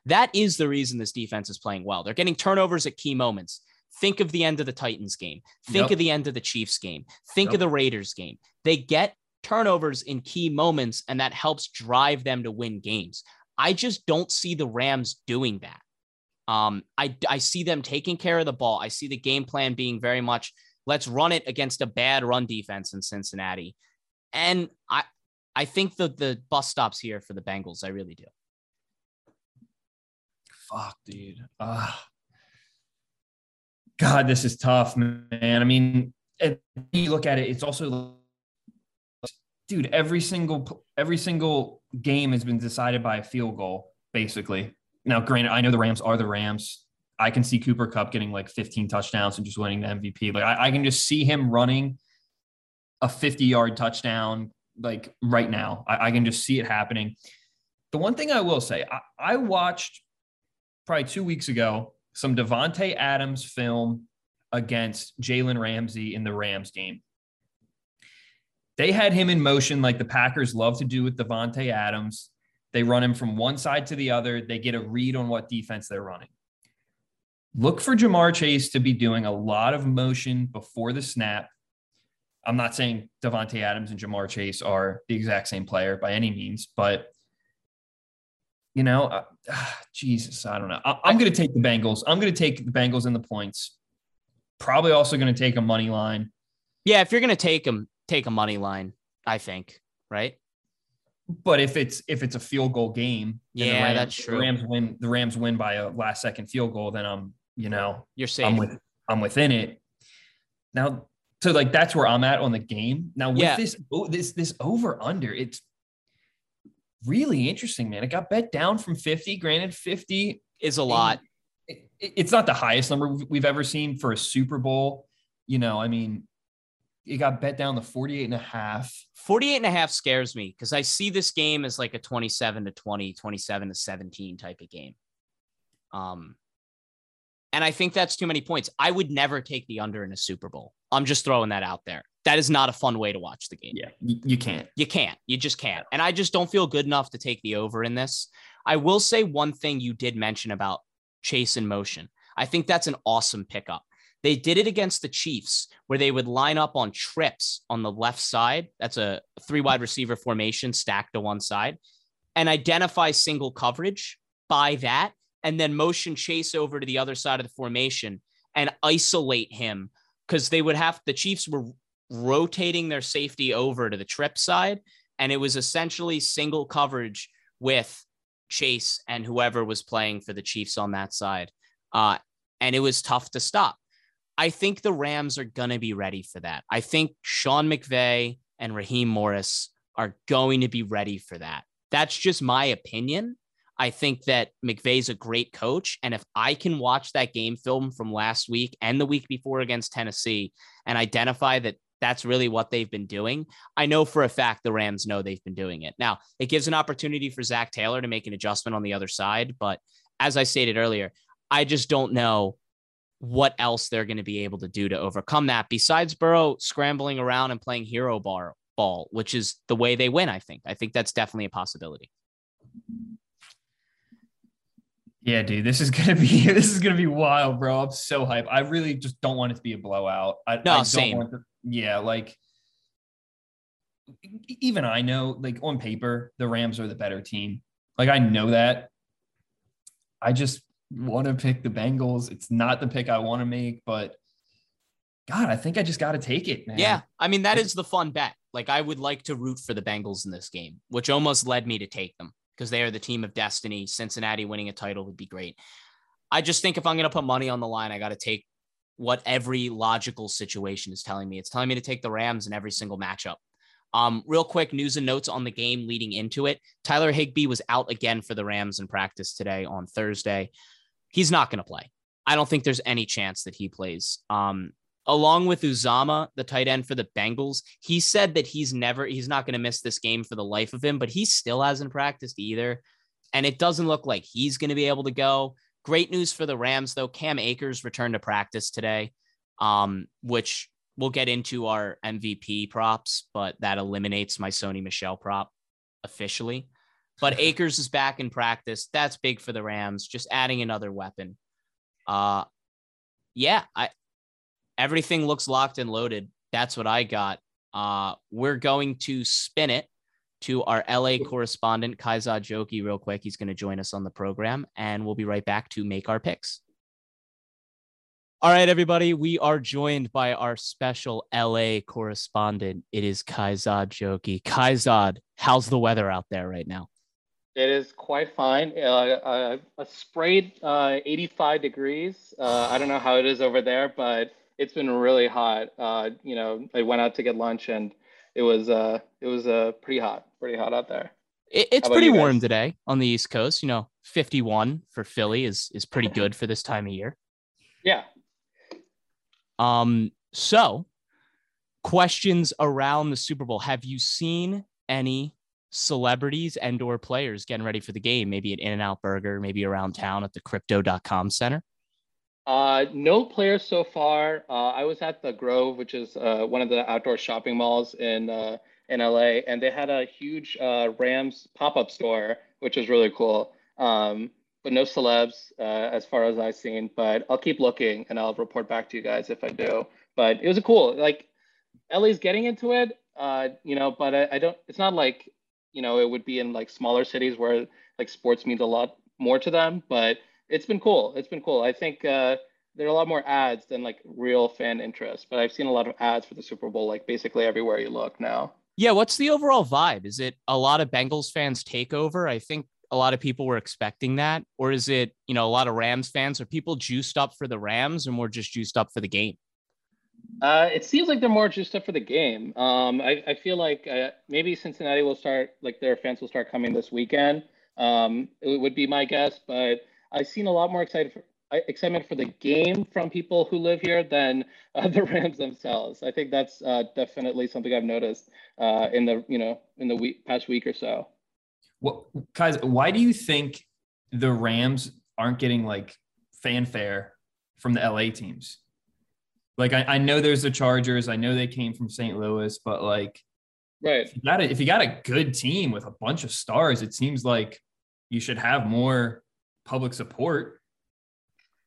E: That is the reason this defense is playing well. They're getting turnovers at key moments. Think of the end of the Titans game. Think yep. of the end of the Chiefs game. Think yep. of the Raiders game. They get turnovers in key moments, and that helps drive them to win games. I just don't see the Rams doing that. Um, I, I see them taking care of the ball. I see the game plan being very much let's run it against a bad run defense in Cincinnati. And I I think the the bus stops here for the Bengals. I really do.
F: Fuck, dude. Uh, God, this is tough, man. I mean, you look at it, it's also dude, every single every single game has been decided by a field goal, basically. Now, granted, I know the Rams are the Rams. I can see Cooper Kupp getting like 15 touchdowns and just winning the MVP. Like I, I can just see him running a 50 yard touchdown like right now. I, I, can just see it happening. The one thing I will say, I, I watched probably two weeks ago some Davante Adams film against Jalen Ramsey in the Rams game. They had him in motion like the Packers love to do with Davante Adams. They run him from one side to the other. They get a read on what defense they're running. Look for Ja'Marr Chase to be doing a lot of motion before the snap. I'm not saying Davante Adams and Ja'Marr Chase are the exact same player by any means, but you know, uh, Jesus, I don't know. I, am going to take the Bengals. I'm going to take the Bengals in the points. Probably also going to take a money line.
E: Yeah, if you're going to take them, take a money line. I think, right?
F: But if it's if it's a field goal game,
E: yeah,
F: Rams,
E: that's true.
F: The Rams win. The Rams win by a last second field goal. Then I'm, you know,
E: you're safe.
F: I'm with. I'm within it. Now, so like that's where I'm at on the game. Now with yeah. this oh, this this over under, it's really interesting, man. It got bet down from 50. Granted, 50
E: is a lot.
F: It, it, it's not the highest number we've ever seen for a Super Bowl. You know, I mean, it got bet down to 48 and a half.
E: 48 and a half scares me because I see this game as like a 27 to 20, 27 to 17 type of game. Um, and I think that's too many points. I would never take the under in a Super Bowl. I'm just throwing that out there that is not a fun way to watch the game.
F: Yeah, you can't.
E: You can't. You just can't. And I just don't feel good enough to take the over in this. I will say one thing you did mention about chase in motion. I think that's an awesome pickup. They did it against the Chiefs where they would line up on trips on the left side. That's a three wide receiver formation stacked to one side and identify single coverage by that and then motion chase over to the other side of the formation and isolate him because they would have the Chiefs were rotating their safety over to the trip side. And it was essentially single coverage with Chase and whoever was playing for the Chiefs on that side. Uh, and it was tough to stop. I think the Rams are going to be ready for that. I think Sean McVay and Raheem Morris are going to be ready for that. That's just my opinion. I think that McVay's a great coach. And if I can watch that game film from last week and the week before against Tennessee and identify that that's really what they've been doing. I know for a fact the Rams know they've been doing it. Now, it gives an opportunity for Zac Taylor to make an adjustment on the other side. But as I stated earlier, I just don't know what else they're going to be able to do to overcome that besides Burrow scrambling around and playing hero bar ball, which is the way they win. I think. I think that's definitely a possibility.
F: Yeah, dude, this is gonna be this is gonna be wild, bro. I'm so hyped. I really just don't want it to be a blowout. I,
E: no,
F: I don't
E: same.
F: Want to, yeah, like even I know, like on paper, the Rams are the better team. Like I know that. I just want to pick the Bengals. It's not the pick I want to make, but God, I think I just got to take it, man.
E: Yeah, I mean that is the fun bet. Like I would like to root for the Bengals in this game, which almost led me to take them because they are the team of destiny. Cincinnati winning a title would be great. I just think if I'm going to put money on the line, I got to take what every logical situation is telling me. It's telling me to take the Rams in every single matchup. Um, real quick news and notes on the game leading into it. Tyler Higbee was out again for the Rams in practice today on Thursday. He's not going to play. I don't think there's any chance that he plays. Um, along with Uzomah, the tight end for the Bengals, he said that he's never, he's not going to miss this game for the life of him, but he still hasn't practiced either. And it doesn't look like he's going to be able to go. Great news for the Rams, though. Cam Akers returned to practice today, um, which we'll get into our MVP props, but that eliminates my Sony Michel prop officially. But Akers is back in practice. That's big for the Rams, just adding another weapon. Uh yeah, I everything looks locked and loaded. That's what I got. Uh we're going to spin it to our LA correspondent Kayzad Jokhi real quick. He's going to join us on the program and we'll be right back to make our picks. All right, everybody, we are joined by our special LA correspondent. It is Kayzad Jokhi. Kayzad, how's the weather out there right now?
I: It is quite fine. Uh, uh, a sprayed uh, 85 degrees. Uh, I don't know how it is over there, but it's been really hot. Uh, you know, I went out to get lunch and it was uh, it was uh, pretty hot, pretty hot out there.
E: It, it's pretty warm today on the East Coast. You know, 51 for Philly is is pretty good for this time of year.
I: Yeah.
E: Um. So, questions around the Super Bowl. Have you seen any celebrities and or players getting ready for the game, maybe at In-N-Out Burger, maybe around town at the crypto.com center?
I: Uh, no players so far. Uh, I was at the Grove, which is uh, one of the outdoor shopping malls in uh, in LA, and they had a huge uh, Rams pop-up store, which was really cool. Um, but no celebs uh, as far as I've seen. But I'll keep looking, and I'll report back to you guys if I do. But it was a cool, like LA's getting into it, you know. But I, I don't. It's not like you know, it would be in like smaller cities where like sports means a lot more to them. But it's been cool. It's been cool. I think uh, there are a lot more ads than like real fan interest. But I've seen a lot of ads for the Super Bowl, like basically everywhere you look now.
E: Yeah, what's the overall vibe? Is it a lot of Bengals fans take over? I think a lot of people were expecting that, or is it you know a lot of Rams fans? Are people juiced up for the Rams, and more just juiced up for the game?
I: Uh, it seems like they're more just up for the game. Um, I, I feel like uh, maybe Cincinnati will start, like their fans will start coming this weekend. Um, it would be my guess, but I've seen a lot more excited for, excitement for the game from people who live here than uh, the Rams themselves. I think that's uh, definitely something I've noticed uh, in the you know in the week, past week or so.
F: Well, guys, why do you think the Rams aren't getting like fanfare from the LA teams? Like I, I know there's the Chargers. I know they came from St. Louis, but like,
I: right?
F: If you got a, if you got a good team with a bunch of stars, it seems like you should have more public support.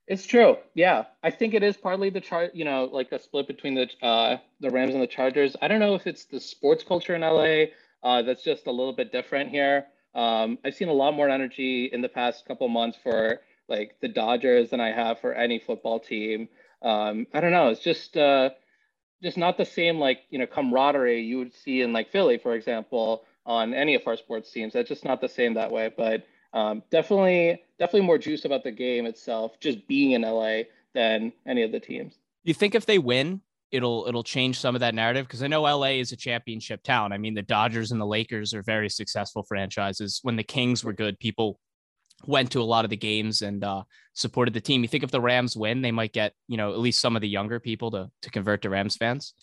I: It's true. Yeah, I think it is partly the chart. You know, like a split between the uh, the Rams and the Chargers. I don't know if it's the sports culture in LA uh, that's just a little bit different here. Um, I've seen a lot more energy in the past couple months for like the Dodgers than I have for any football team um, I don't know. It's just uh, just not the same like you know camaraderie you would see in like Philly, for example, on any of our sports teams. That's just not the same that way. But um, definitely, definitely more juice about the game itself, just being in LA than any of the teams.
E: You think if they win, it'll it'll change some of that narrative because I know LA is a championship town. I mean, the Dodgers and the Lakers are very successful franchises. When the Kings were good, people went to a lot of the games and uh, supported the team. You think if the Rams win, they might get you know at least some of the younger people to to convert to Rams fans.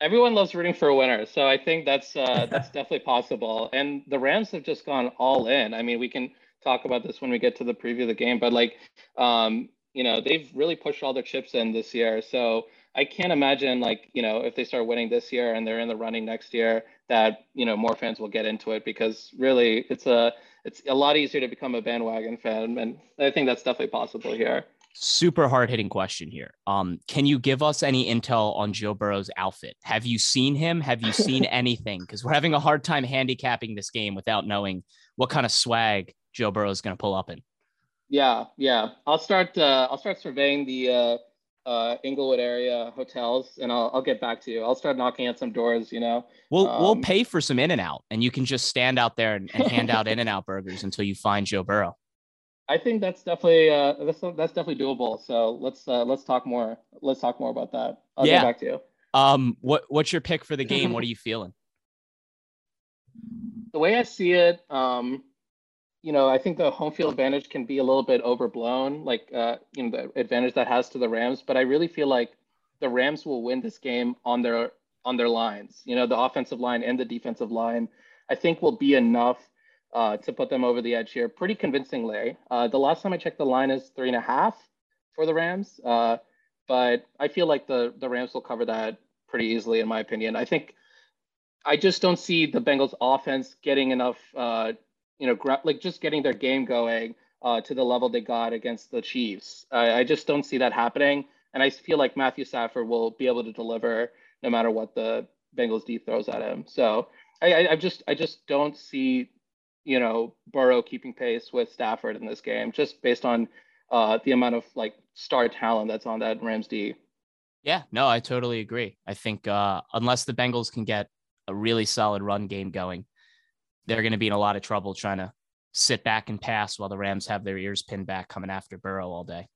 I: everyone loves rooting for a winner, so I think that's uh, that's definitely possible. And the Rams have just gone all in. I mean, we can talk about this when we get to the preview of the game, but like, um, you know, they've really pushed all their chips in this year. So I can't imagine like you know if they start winning this year and they're in the running next year that you know more fans will get into it because really it's a it's a lot easier to become a bandwagon fan and I think that's definitely possible here
E: super hard hitting question here. Um, can you give us any intel on Joe Burrow's outfit? Have you seen him? Have you seen anything? Because we're having a hard time handicapping this game without knowing what kind of swag Joe Burrow is going to pull up in.
I: Yeah, yeah. I'll start. Uh, I'll start surveying the uh, uh, Inglewood area hotels, and I'll I'll get back to you. I'll start knocking at some doors. You know,
E: we'll um, we'll pay for some In and Out, and you can just stand out there and, and hand out In and Out burgers until you find Joe Burrow.
I: I think that's definitely uh, that's that's definitely doable. So let's uh, let's talk more. Let's talk more about that. I'll yeah. get back to you.
E: Um, what what's your pick for the game? what are you feeling?
I: The way I see it, um, you know, I think the home field advantage can be a little bit overblown, like uh, you know the advantage that has to the Rams. But I really feel like the Rams will win this game on their on their lines. You know, the offensive line and the defensive line, I think will be enough uh, to put them over the edge here pretty convincingly. Uh, the last time I checked, the line is three and a half for the Rams, uh, but I feel like the the Rams will cover that pretty easily, in my opinion. I think I just don't see the Bengals offense getting enough, uh, you know, gra- like just getting their game going uh, to the level they got against the Chiefs. I, I just don't see that happening, and I feel like Matthew Stafford will be able to deliver no matter what the Bengals D throws at him. So I, I, I just I just don't see you know, Burrow keeping pace with Stafford in this game, just based on uh, the amount of like star talent that's on that Rams D.
E: Yeah, no, I totally agree. I think uh, unless the Bengals can get a really solid run game going, they're going to be in a lot of trouble trying to sit back and pass while the Rams have their ears pinned back coming after Burrow all day.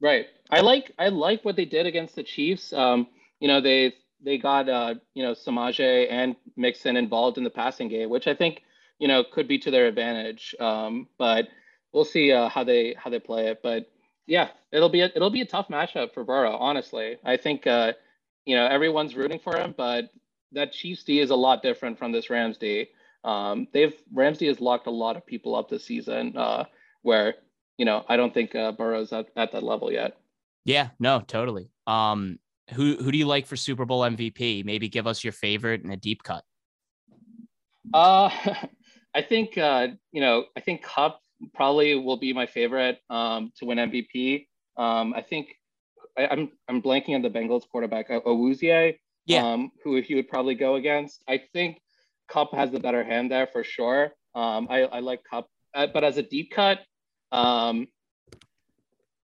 I: Right. I like I like what they did against the Chiefs. Um, you know, they they got uh, you know, Samaje and Mixon involved in the passing game, which I think you know, could be to their advantage. Um, but we'll see uh, how they how they play it. But yeah, it'll be a, it'll be a tough matchup for Burrow. Honestly, I think uh, you know everyone's rooting for him, but that Chiefs D is a lot different from this Rams D. Um, they've Ramsey has locked a lot of people up this season, uh, where you know I don't think uh, Burrow's at, at that level yet.
E: Yeah, no, totally. Um, who who do you like for Super Bowl MVP? Maybe give us your favorite and a deep cut.
I: Uh, I think uh, you know I think Kupp probably will be my favorite um, to win MVP. Um, I think I, am I'm, I'm blanking on the Bengals quarterback Awuzie, yeah. um, who he would probably go against. I think Kupp has the better hand there for sure. Um, I, I like Kupp, uh, but as a deep cut, um,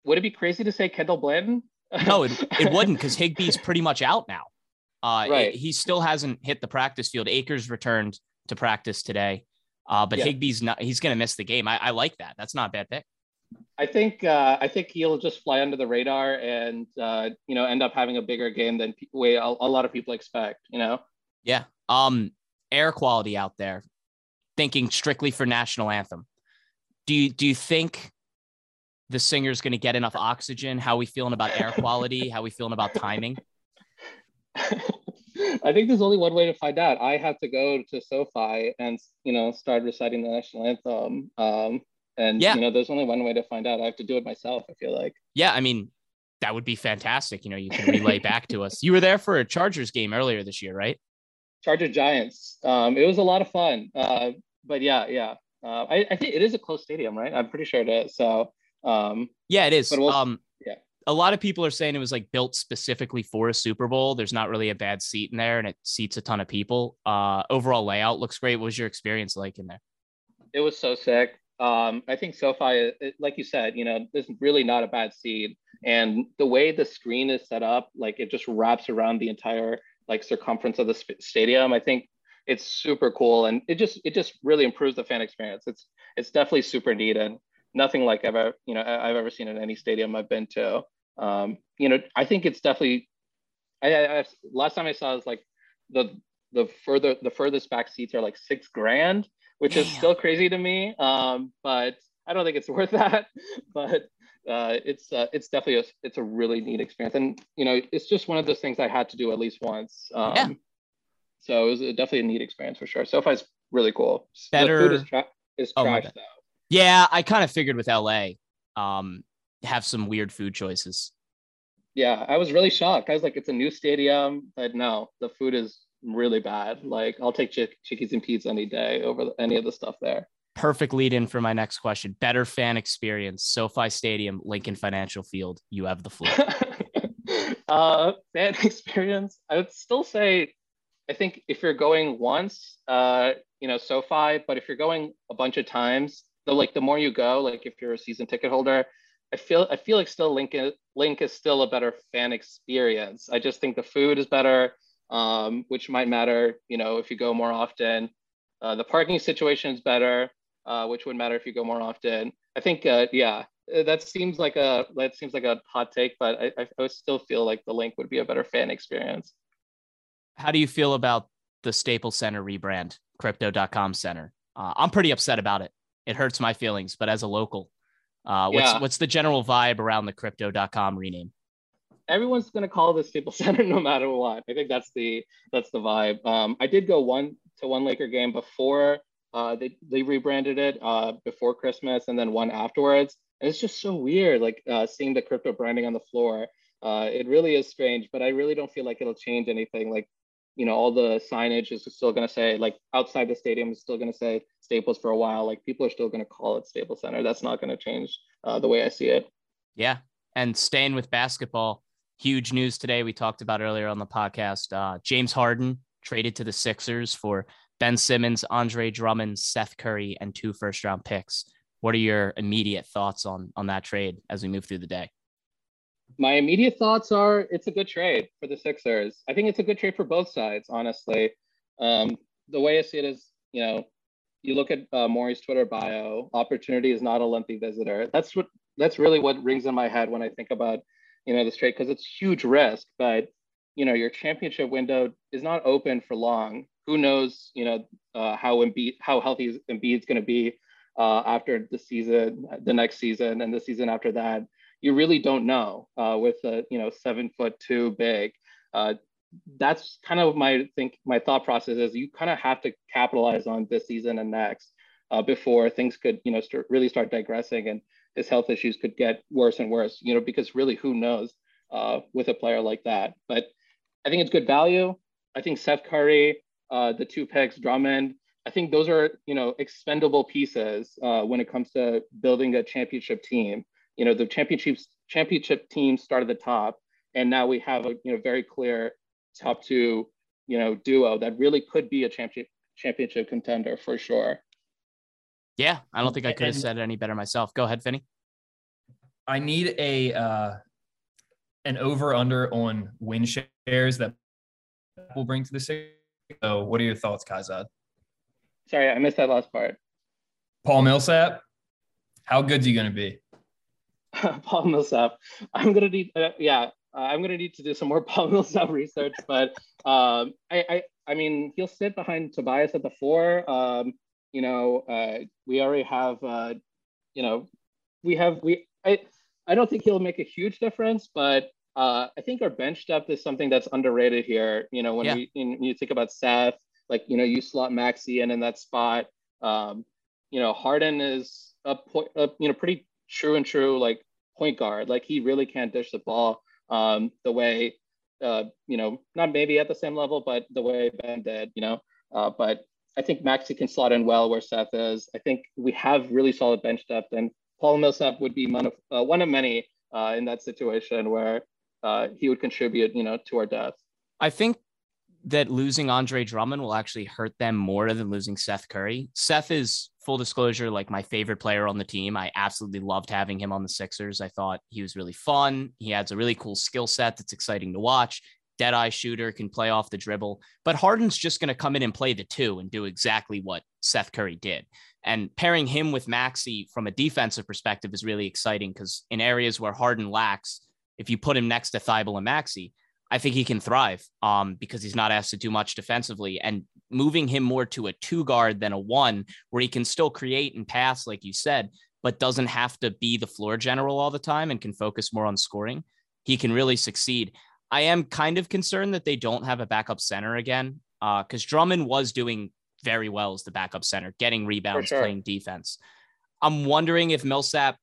I: would it be crazy to say Kendall Blanton?
E: no, it, it wouldn't because Higbee's pretty much out now. Uh, right. It, he still hasn't hit the practice field. Akers returned to practice today. Uh, but yeah. Higbee's not, he's going to miss the game. I, I, like that. That's not a bad pick.
I: I think, uh, I think he'll just fly under the radar and, uh, you know, end up having a bigger game than way a, a lot of people expect, you know?
E: Yeah. Um, air quality out there, thinking strictly for national anthem. Do you, do you think the singer's going to get enough oxygen? How we feeling about air quality? How we feeling about timing?
I: I think there's only one way to find out. I have to go to SoFi and you know start reciting the national anthem. Um, and yeah. you know, there's only one way to find out. I have to do it myself. I feel like.
E: Yeah, I mean, that would be fantastic. You know, you can relay back to us. You were there for a Chargers game earlier this year, right?
I: Charger Giants. Um, it was a lot of fun. Uh, but yeah, yeah. Uh, I, I think it is a close stadium, right? I'm pretty sure it is. So um,
E: yeah, it is. We'll, um, yeah a lot of people are saying it was like built specifically for a Super Bowl. There's not really a bad seat in there and it seats a ton of people. Uh, overall layout looks great. What was your experience like in there?
I: It was so sick. Um, I think SoFi, it, like you said, you know, there's really not a bad seat. And the way the screen is set up, like it just wraps around the entire like circumference of the sp- stadium. I think it's super cool, and it just it just really improves the fan experience. It's it's definitely super neat and nothing like ever you know I've ever seen in any stadium I've been to. Um, you know, I think it's definitely. I, I, last time I saw is like the the further the furthest back seats are like six grand, which Damn. is still crazy to me. Um, but I don't think it's worth that. But uh, it's uh, it's definitely a, it's a really neat experience, and you know, it's just one of those things I had to do at least once. Um, yeah. So it was definitely a neat experience for sure. SoFi's really cool.
E: Better
I: the food is, tra- is
E: Oh,
I: trash though.
E: Yeah, I kind of figured with LA, um, have some weird food choices.
I: Yeah, I was really shocked. I was like, it's a new stadium, but no, the food is really bad. Like, I'll take chick- Chickie's and Pete's any day over any of the stuff there.
E: Perfect lead in for my next question. Better fan experience, SoFi Stadium, Lincoln Financial Field. You have the floor.
I: uh, fan experience, I would still say, I think if you're going once, uh, you know, SoFi, but if you're going a bunch of times, the like the more you go, like if you're a season ticket holder, I feel I feel like still Lincoln Linc is still a better fan experience. I just think the food is better, um, which might matter, you know, if you go more often. Uh, the parking situation is better, uh, which wouldn't matter if you go more often. I think, uh, yeah, uh, that seems like a that seems like a hot take, but I, I, I would still feel like the Linc would be a better fan experience.
E: How do you feel about the Staples Center rebrand, Crypto.com Center? Uh, I'm pretty upset about it. It hurts my feelings, but as a local, uh, what's
I: Yeah.
E: what's the general vibe around the Crypto.com rename?
I: everyone's going to call this Staples Center no matter what. I think that's the that's the vibe. Um, I did go one to one Laker game before uh, they they rebranded it uh, before Christmas, and then one afterwards. And it's just so weird, like uh, seeing the crypto branding on the floor. Uh, it really is strange, but I really don't feel like it'll change anything. Like, you know, all the signage is still going to say, like, outside the stadium is still going to say Staples for a while. Like, people are still going to call it Staples Center. That's not going to change uh, the way I see it.
E: Yeah. And staying with basketball, huge news today. We talked about earlier on the podcast. James Harden traded to the Sixers for Ben Simmons, Andre Drummond, Seth Curry, and two first round picks. What are your immediate thoughts on on that trade as we move through the day?
I: my immediate thoughts are it's a good trade for the Sixers. I think it's a good trade for both sides, honestly. Um, the way I see it is, you know, you look at uh, Morey's Twitter bio, opportunity is not a lengthy visitor. That's what that's really what rings in my head when I think about, you know, this trade because it's huge risk, but you know, your championship window is not open for long. Who knows, you know, uh, how Embiid, how healthy Embiid's going to be uh, after the season, the next season, and the season after that you really don't know uh, with a you know seven foot two big. Uh, that's kind of my think my thought process is you kind of have to capitalize on this season and next uh, before things could you know start, really start digressing and his health issues could get worse and worse. You know because really who knows uh, with a player like that. But I think it's good value. I think Seth Curry, uh, the two picks, Drummond. I think those are you know expendable pieces uh, when it comes to building a championship team you know the championships championship team start at the top and now we have a you know very clear top two you know duo that really could be a champion championship contender for sure
E: Yeah, I don't think I could have said it any better myself. Go ahead, Finny.
F: I need a uh, an over under on win shares that will bring to the Sixers. So, what are your thoughts, Kayzad?
I: sorry i missed that last part
F: Paul Millsap, how good's he going to be?
I: paul millsap i'm gonna need uh, yeah uh, i'm gonna need to do some more paul millsap research but um I, I i mean he'll sit behind tobias at the four um you know uh we already have uh you know we have we i i don't think he'll make a huge difference but uh i think our bench depth is something that's underrated here. You know when
E: Yeah.
I: we when you think about seth like you know you slot Maxey in in that spot. Um you know harden is a point a, you know pretty true and true like point guard. Like he really can't dish the ball um the way uh you know not maybe at the same level but the way ben did you know. Uh but i think Maxey can slot in well where seth is. I think we have really solid bench depth and paul millsap would be one of uh, one of many uh in that situation where uh he would contribute you know to our depth
E: I think that losing Andre Drummond will actually hurt them more than losing Seth Curry. Seth is full disclosure, like my favorite player on the team. I absolutely loved having him on the Sixers. I thought he was really fun. He has a really cool skill set that's exciting to watch. Dead eye shooter can play off the dribble, but Harden's just going to come in and play the two and do exactly what Seth Curry did. And pairing him with Maxey from a defensive perspective is really exciting because in areas where Harden lacks, if you put him next to Thibault and Maxey, I think he can thrive um, because he's not asked to do much defensively. And moving him more to a two guard than a one, where he can still create and pass, like you said, but doesn't have to be the floor general all the time and can focus more on scoring, he can really succeed. I am kind of concerned that they don't have a backup center again because uh, Drummond was doing very well as the backup center, getting rebounds, sure. playing defense. I'm wondering if Millsap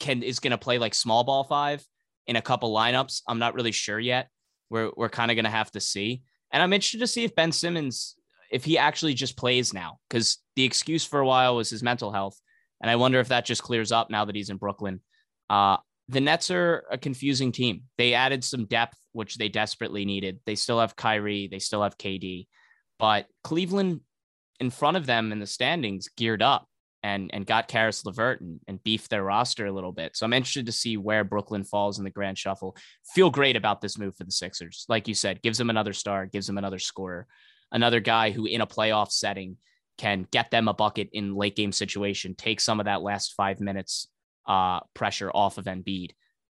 E: can is going to play like small ball five in a couple lineups. I'm not really sure yet. We're we're kind of going to have to see. And I'm interested to see if Ben Simmons if he actually just plays now cuz the excuse for a while was his mental health. And I wonder if that just clears up now that he's in Brooklyn. Uh, the Nets are a confusing team. They added some depth, which they desperately needed. They still have Kyrie, they still have KD, but Cleveland in front of them in the standings geared up and and got Caris LeVert and, and beefed their roster a little bit. So I'm interested to see where Brooklyn falls in the grand shuffle. Feel great about this move for the Sixers. Like you said, gives them another star, gives them another scorer, another guy who in a playoff setting can get them a bucket in late game situation, take some of that last five minutes uh, pressure off of Embiid,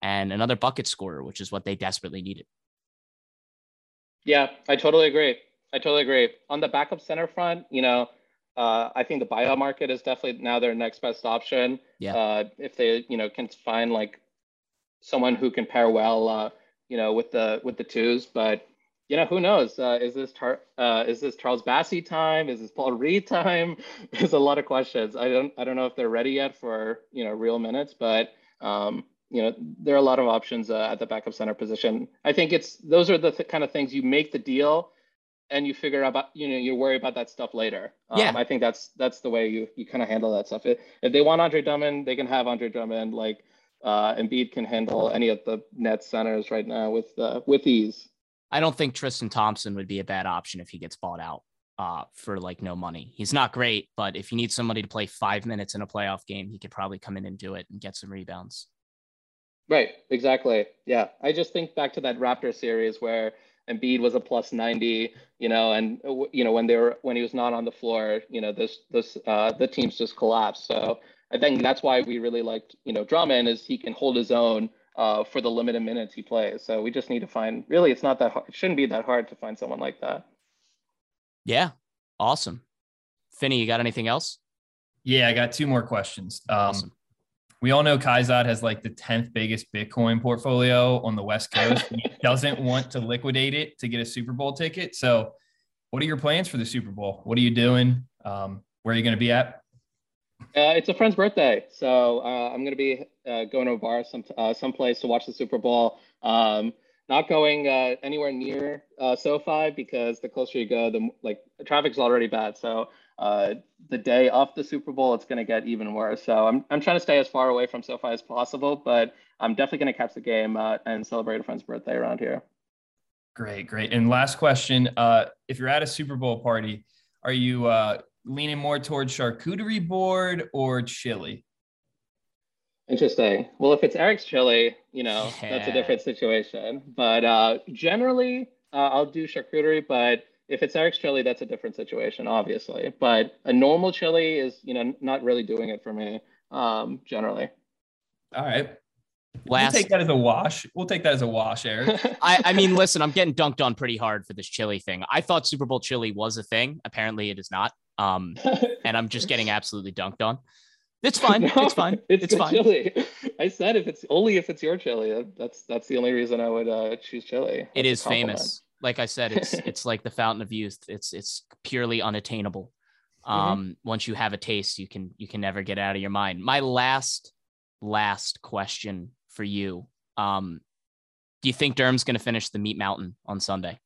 E: and another bucket scorer, which is what they desperately needed.
I: Yeah, I totally agree. I totally agree. On the backup center front, you know, uh, I think the buyout market is definitely now their next best option.
E: Yeah.
I: Uh, if they, you know, can find like someone who can pair well, uh, you know, with the with the twos. But you know, who knows? Uh, is this tar- uh, is this Charles Bassey time? Is this Paul Reed time? There's a lot of questions. I don't I don't know if they're ready yet for you know real minutes, but um, you know there are a lot of options uh, at the backup center position. I think it's those are the th- kind of things you make the deal and you figure out about you know you worry about that stuff later. Um,
E: yeah,
I: I think that's that's the way you you kind of handle that stuff. If, if they want Andre Drummond, they can have Andre Drummond. Like uh, Embiid can handle any of the net centers right now with uh, with ease.
E: I don't think Tristan Thompson would be a bad option if he gets bought out uh, for like no money. He's not great, but if you need somebody to play five minutes in a playoff game, he could probably come in and do it and get some rebounds.
I: Right. Exactly. Yeah. I just think back to that Raptor series where Embiid was a plus 90, you know, and you know when they were when he was not on the floor, you know, this this uh, the teams just collapsed. So I think that's why we really liked, you know, Drummond is he can hold his own uh, for the limited minutes he plays. So we just need to find. Really, it's not that hard. It shouldn't be that hard to find someone like that.
E: Yeah, awesome. Finney, you got anything else?
F: Yeah, I got two more questions. Um,
E: awesome
F: we all know Kayzad has like the 10th biggest Bitcoin portfolio on the West Coast. he doesn't want to liquidate it to get a Super Bowl ticket. So, what are your plans for the Super Bowl? What are you doing? Um, where are you going to be at?
I: Uh, it's a friend's birthday, so uh, I'm going to be uh, going to a bar some uh, someplace to watch the Super Bowl. Um, not going uh, anywhere near uh, SoFi because the closer you go, the like the traffic's already bad. So uh, the day of the Super Bowl, it's going to get even worse. So I'm, I'm trying to stay as far away from SoFi as possible, but I'm definitely going to catch the game uh, and celebrate a friend's birthday around here.
F: Great, great. And last question: uh, If you're at a Super Bowl party, are you uh, leaning more towards charcuterie board or chili?
I: Interesting. Well, if it's Eric's chili, you know yeah. that's a different situation. But uh, generally, uh, I'll do charcuterie, but if it's Eric's chili, that's a different situation, obviously. But a normal chili is, you know, not really doing it for me um, generally.
F: All right. Last... We'll take that as a wash. We'll take that as a wash, Eric.
E: I, I mean, listen, I'm getting dunked on pretty hard for this chili thing. I thought Super Bowl chili was a thing. Apparently, it is not. Um, and I'm just getting absolutely dunked on. It's fine. No, it's fine.
I: It's,
E: it's fine.
I: Chili. I said if it's only if it's your chili. That's that's the only reason I would uh, choose chili. That's
E: it is famous like I said, it's it's like the fountain of youth. It's it's purely unattainable. Mm-hmm. Um, mm-hmm. once you have a taste, you can you can never get out of your mind. My last last question for you. Um, do you think Durham's going to finish the Meat Mountain on Sunday?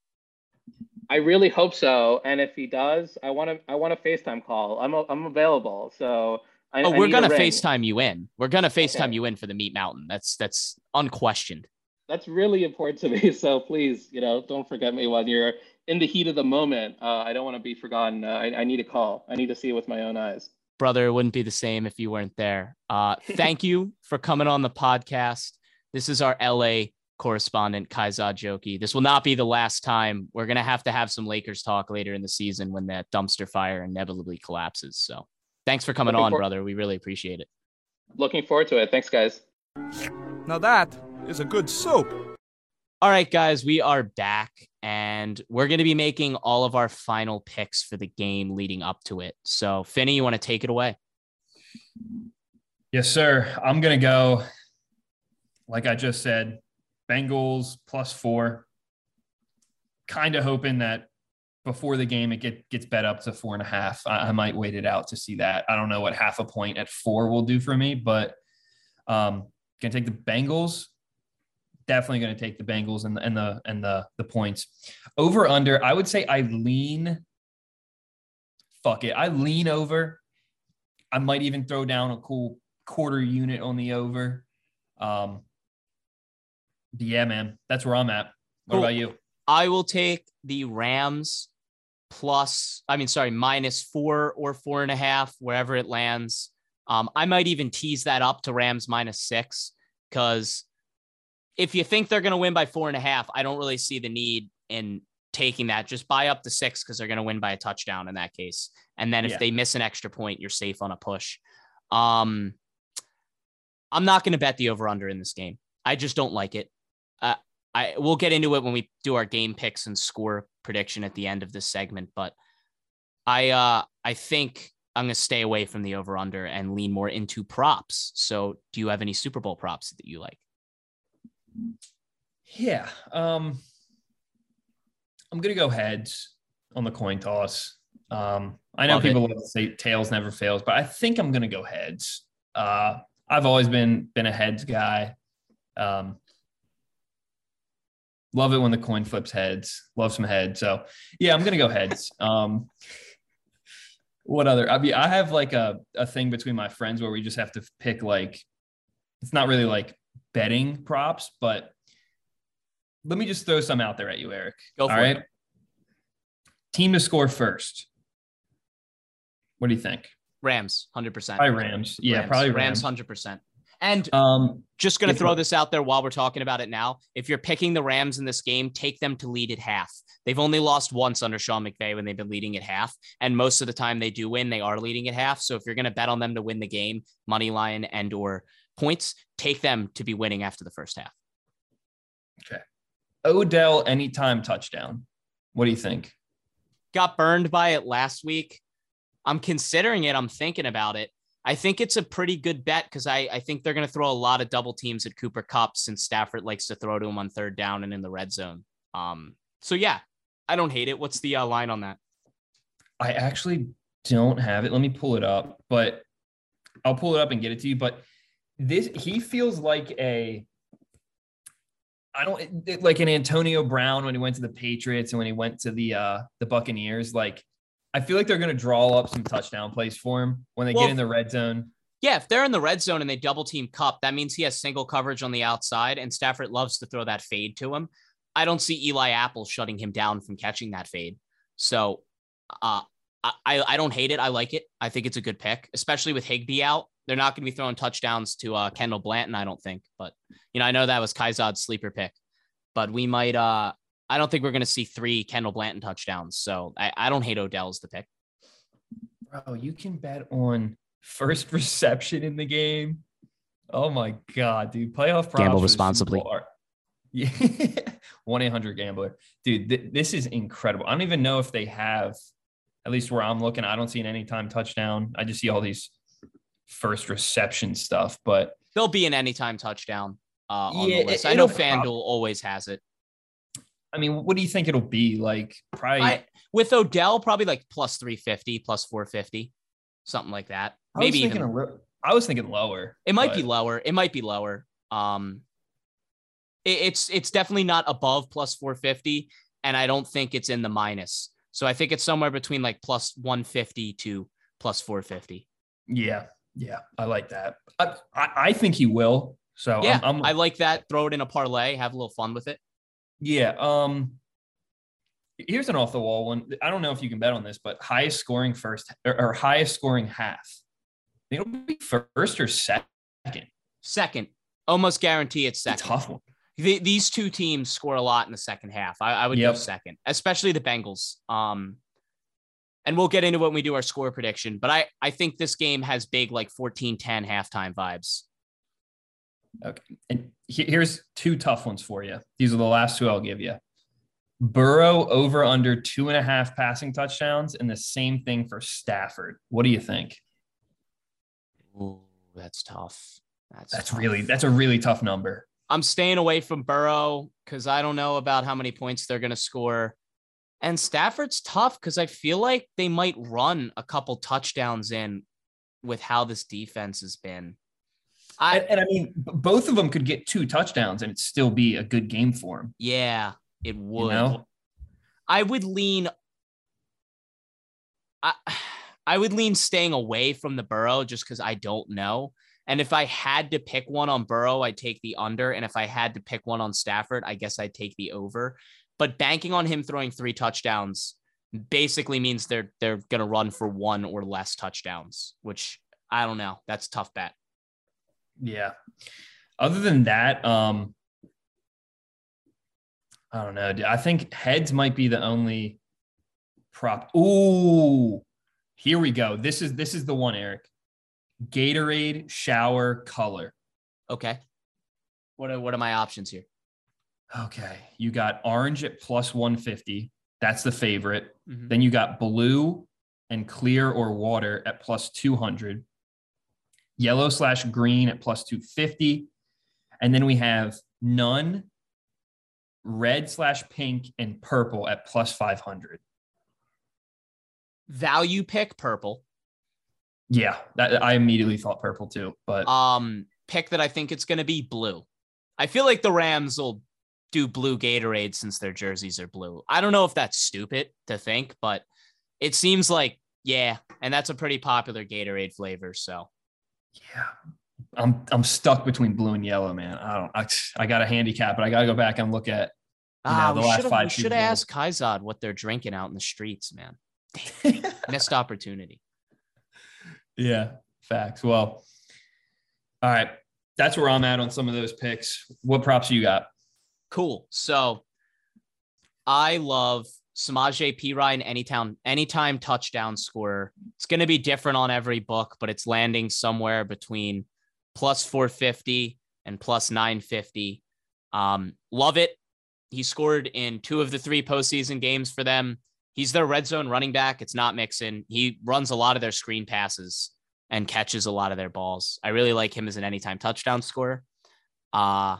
I: I really hope so. And if he does, I want to I want a FaceTime call. I'm a, I'm available. So I,
E: oh, we're gonna FaceTime you in. We're gonna FaceTime okay. you in for the Meat Mountain. That's that's unquestioned
I: that's really important to me. So please, you know, don't forget me when you're in the heat of the moment. Uh, I don't want to be forgotten. Uh, I, I, need a call. I need to see it with my own eyes.
E: Brother, it wouldn't be the same if you weren't there. Uh, thank you for coming on the podcast. This is our LA correspondent, Kayzad Jokhi. This will not be the last time. We're going to have to have some Lakers talk later in the season when that dumpster fire inevitably collapses. So thanks for coming Looking on, for- brother. We really appreciate it.
I: Looking forward to it. Thanks, guys.
J: Now that is a good soup.
E: All right, guys, we are back and we're going to be making all of our final picks for the game leading up to it. So, Finney, you want to take it away?
F: Yes, sir. I'm gonna go. Like I just said, Bengals plus four. Kind of hoping that before the game it get, gets bet up to four and a half. I, I, might wait it out to see that. I don't know what half a point at four will do for me, but um, gonna take the Bengals. Definitely gonna take the Bengals and the and the and the the points. Over under, I would say I lean. Fuck it, I lean over. I might even throw down a cool quarter unit on the over. Um, yeah, man, that's where I'm at. What cool. about you?
E: I will take the Rams plus, I mean, sorry, minus four or four and a half, wherever it lands. Um, I might even tease that up to Rams minus six because if you think they're going to win by four and a half, I don't really see the need in taking that. Just buy up to six because they're going to win by a touchdown in that case. And then if yeah. they miss an extra point, you're safe on a push. Um, I'm not going to bet the over under in this game. I just don't like it. Uh, I we'll get into it when we do our game picks and score prediction at the end of this segment, but I uh I think I'm gonna stay away from the over under and lean more into props. So, do you have any Super Bowl props that you like?
F: Yeah, um, I'm gonna go heads on the coin toss. Um, I know Love people love to say tails never fails, but I think I'm gonna go heads. Uh, I've always been been a heads guy. Um, love it when the coin flips heads. Love some heads. So yeah, I'm gonna go heads. Um, what other? I mean, I have like a a thing between my friends where we just have to pick like it's not really like betting props, but let me just throw some out there at you, Eric.
E: Go for All right. It.
F: Team to score first. What do you think?
E: Rams, hundred percent.
F: Probably Rams. Yeah,
E: Rams.
F: probably
E: Rams, hundred percent. And um, just going to throw this out there while we're talking about it now. If you're picking the Rams in this game, take them to lead at half. They've only lost once under Sean McVay when they've been leading at half. And most of the time they do win, they are leading at half. So if you're going to bet on them to win the game, money line and or points, take them to be winning after the first half.
F: Okay. Odell anytime touchdown. What do you think?
E: Got burned by it last week. I'm considering it. I'm thinking about it. I think it's a pretty good bet because I, I think they're going to throw a lot of double teams at Cooper Kupp since Stafford likes to throw to him on third down and in the red zone. Um, so yeah, I don't hate it. What's the uh, line on that?
F: I actually don't have it. Let me pull it up, but I'll pull it up and get it to you. But this, he feels like a, I don't like an Antonio Brown when he went to the Patriots and when he went to the uh the Buccaneers. Like I feel like they're going to draw up some touchdown plays for him when they well, get in the red zone.
E: Yeah, if they're in the red zone and they double team Kupp, that means he has single coverage on the outside, and Stafford loves to throw that fade to him. I don't see Eli Apple shutting him down from catching that fade. So uh, I, I don't hate it. I like it. I think it's a good pick, especially with Higbee out. They're not going to be throwing touchdowns to uh, Kendall Blanton, I don't think. But, you know, I know that was Kayzad's sleeper pick, but we might, uh, I don't think we're going to see three Kendall Blanton touchdowns. So I, I don't hate Odell as the pick.
F: Bro, you can bet on first reception in the game. Oh my god, dude! Playoff props
E: gamble responsibly.
F: Yeah, one eight hundred gambler, dude. Th- this is incredible. I don't even know if they have, at least where I'm looking. I don't see an anytime touchdown. I just see all these first reception stuff, but
E: there'll be an anytime touchdown uh, on yeah, the list. It, I know FanDuel always has it.
F: I mean, what do you think it'll be? Like probably
E: I, with Odell, probably like plus 350, plus 450, something like that. Maybe even.
F: I was thinking lower.
E: It might but... be lower. It might be lower. Um, it, it's it's definitely not above plus 450, and I don't think it's in the minus. So I think it's somewhere between like plus 150 to plus 450.
F: Yeah, yeah, I like that. I, I, I think he will. So
E: yeah, I'm, I'm, I like that. Throw it in a parlay, have a little fun with it.
F: Yeah. Um, here's an off the wall one. I don't know if you can bet on this, but highest scoring first or, or highest scoring half. It'll be first or second.
E: Second, almost guarantee it's second.
F: It's tough one.
E: The, these two teams score a lot in the second half. I, I would yep. go second, especially the Bengals. Um, and we'll get into when we do our score prediction. But I, I think this game has big like 14-10 halftime vibes.
F: Okay. And here's two tough ones for you. These are the last two I'll give you. Burrow over under two and a half passing touchdowns, and the same thing for Stafford. What do you think?
E: That's tough. That's
F: That's
E: tough.
F: really that's a really tough number.
E: I'm staying away from Burrow because I don't know about how many points they're going to score. And Stafford's tough because I feel like they might run a couple touchdowns in with how this defense has been. I
F: and, and I mean, both of them could get two touchdowns and it still be a good game for him.
E: yeah, it would.
F: know?
E: I would lean. I I would lean staying away from the Burrow just because I don't know. And if I had to pick one on Burrow, I'd take the under. And if I had to pick one on Stafford, I guess I'd take the over. But banking on him throwing three touchdowns basically means they're they're gonna run for one or less touchdowns, which I don't know. That's a tough bet.
F: Yeah. Other than that, um, I don't know. I think heads might be the only prop. Ooh, here we go. This is this is the one, Eric. Gatorade shower color.
E: Okay. What are what are my options here?
F: Okay, you got orange at plus 150. That's the favorite.
E: Mhm.
F: Then you got blue and clear or water at plus 200. Yellow slash green at plus 250. And then we have none, red slash pink, and purple at plus 500.
E: Value pick purple.
F: Yeah, that, I immediately thought purple too. But
E: Um, pick that I think it's going to be blue. I feel like the Rams will do blue Gatorade since their jerseys are blue. I don't know if that's stupid to think, but it seems like yeah, and that's a pretty popular Gatorade flavor. So
F: yeah, I'm I'm stuck between blue and yellow, man. I don't. I, I got a handicap, but I got to go back and look at you know,
E: ah,
F: the last five
E: we should have asked Kayzad what they're drinking out in the streets, man. Missed opportunity.
F: Yeah, facts. Well, all right. That's where I'm at on some of those picks. What props you got?
E: Cool. So I love Samaje Perine anytime anytime touchdown scorer. It's going to be different on every book, but it's landing somewhere between plus 450 and plus 950. Um, love it. He scored in two of the three postseason games for them. He's their red zone running back. It's not Mixon. He runs a lot of their screen passes and catches a lot of their balls. I really like him as an anytime touchdown scorer. Uh,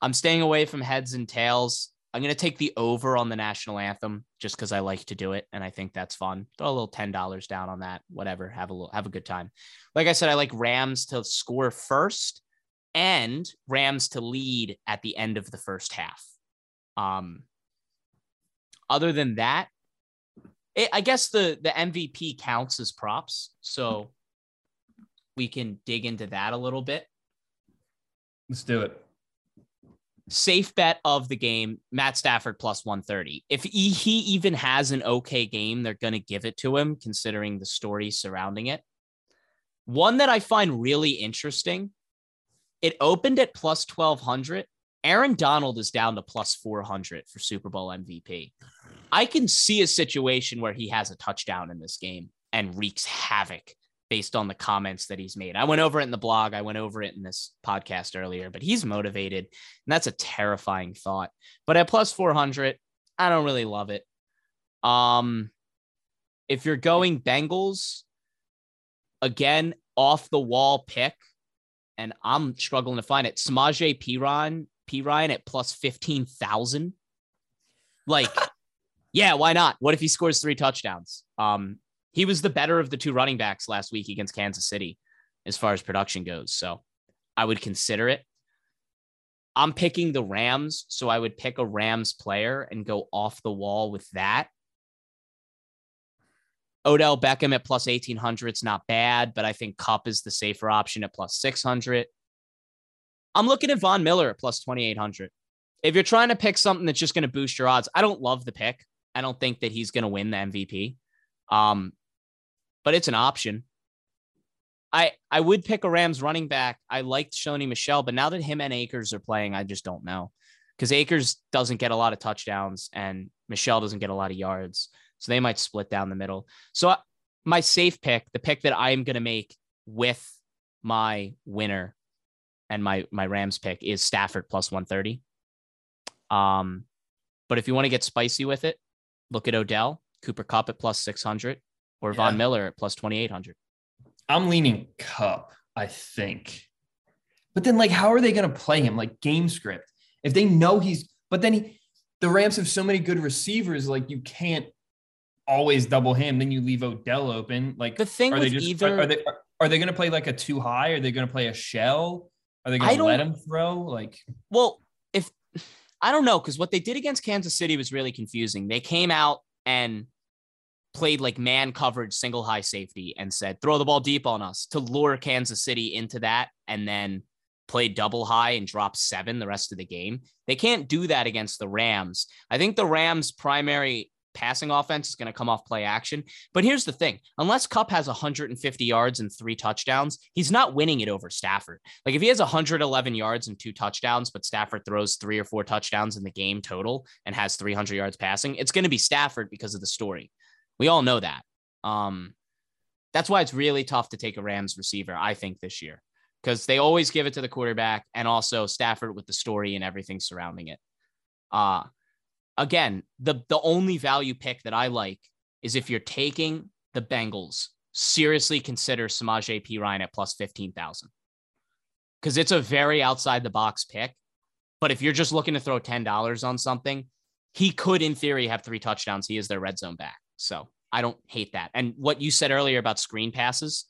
E: I'm staying away from heads and tails. I'm going to take the over on the national anthem just because I like to do it and I think that's fun. Throw a little ten dollars down on that. Whatever. Have a little have a good time. Like I said, I like Rams to score first and Rams to lead at the end of the first half. Um, other than that, it, I guess the the MVP counts as props, so we can dig into that a little bit.
F: Let's do it.
E: Safe bet of the game Matt Stafford plus 130. If he, he even has an okay game, they're going to give it to him considering the story surrounding it. One that I find really interesting, it opened at plus 1200. Aaron Donald is down to plus 400 for Super Bowl MVP. I can see a situation where he has a touchdown in this game and wreaks havoc based on the comments that he's made. I went over it in the blog, I went over it in this podcast earlier, but he's motivated, and that's a terrifying thought. But at plus 400, I don't really love it. Um if you're going Bengals, again, off the wall pick, and I'm struggling to find it. Samaje Perine, P Ryan at plus 15,000. Like, yeah, why not? What if he scores three touchdowns? Um, he was the better of the two running backs last week against Kansas City as far as production goes. So I would consider it. I'm picking the Rams. So I would pick a Rams player and go off the wall with that. Odell Beckham at plus 1800 is not bad, but I think Kupp is the safer option at plus 600. I'm looking at Von Miller at plus 2800. If you're trying to pick something that's just going to boost your odds, I don't love the pick. I don't think that he's going to win the MVP. Um, but it's an option. I I would pick a Rams running back. I liked Sony Michel, but now that him and Akers are playing, I just don't know because Akers doesn't get a lot of touchdowns and Michel doesn't get a lot of yards, so they might split down the middle. So I- my safe pick, the pick that I am going to make with my winner and my my Rams pick is Stafford plus one thirty. Um, but if you want to get spicy with it, look at Odell, Cooper Kupp at plus six hundred, or Von Miller at plus twenty eight hundred.
F: I'm leaning Kupp. I think. But then, like, how are they going to play him? Like game script. If they know he's, but then he, the Rams have so many good receivers, like you can't always double him. Then you leave Odell open. Like
E: The thing
F: are they just
E: either-
F: are they are, are they going to play like a two high? Are they going to play a shell? Are they going to let him throw? Like
E: Well, if I don't know, because what they did against Kansas City was really confusing. They came out and played like man coverage, single high safety, and said, throw the ball deep on us to lure Kansas City into that, and then play double high and drop seven the rest of the game. They can't do that against the Rams. I think the Rams' primary passing offense is going to come off play action. But here's the thing unless Kupp has 150 yards and three touchdowns, he's not winning it over Stafford. Like if he has 111 yards and two touchdowns, but Stafford throws three or four touchdowns in the game total and has 300 yards passing, it's going to be Stafford because of the story. We all know that. Um, that's why it's really tough to take a Rams receiver, I think, this year, because they always give it to the quarterback and also Stafford with the story and everything surrounding it. Uh, again, the the only value pick that I like is if you're taking the Bengals, seriously consider Samaje Perine at plus 15,000. Because it's a very outside the box pick. But if you're just looking to throw $10 on something, he could, in theory, have three touchdowns. He is their red zone back. So I don't hate that. And what you said earlier about screen passes,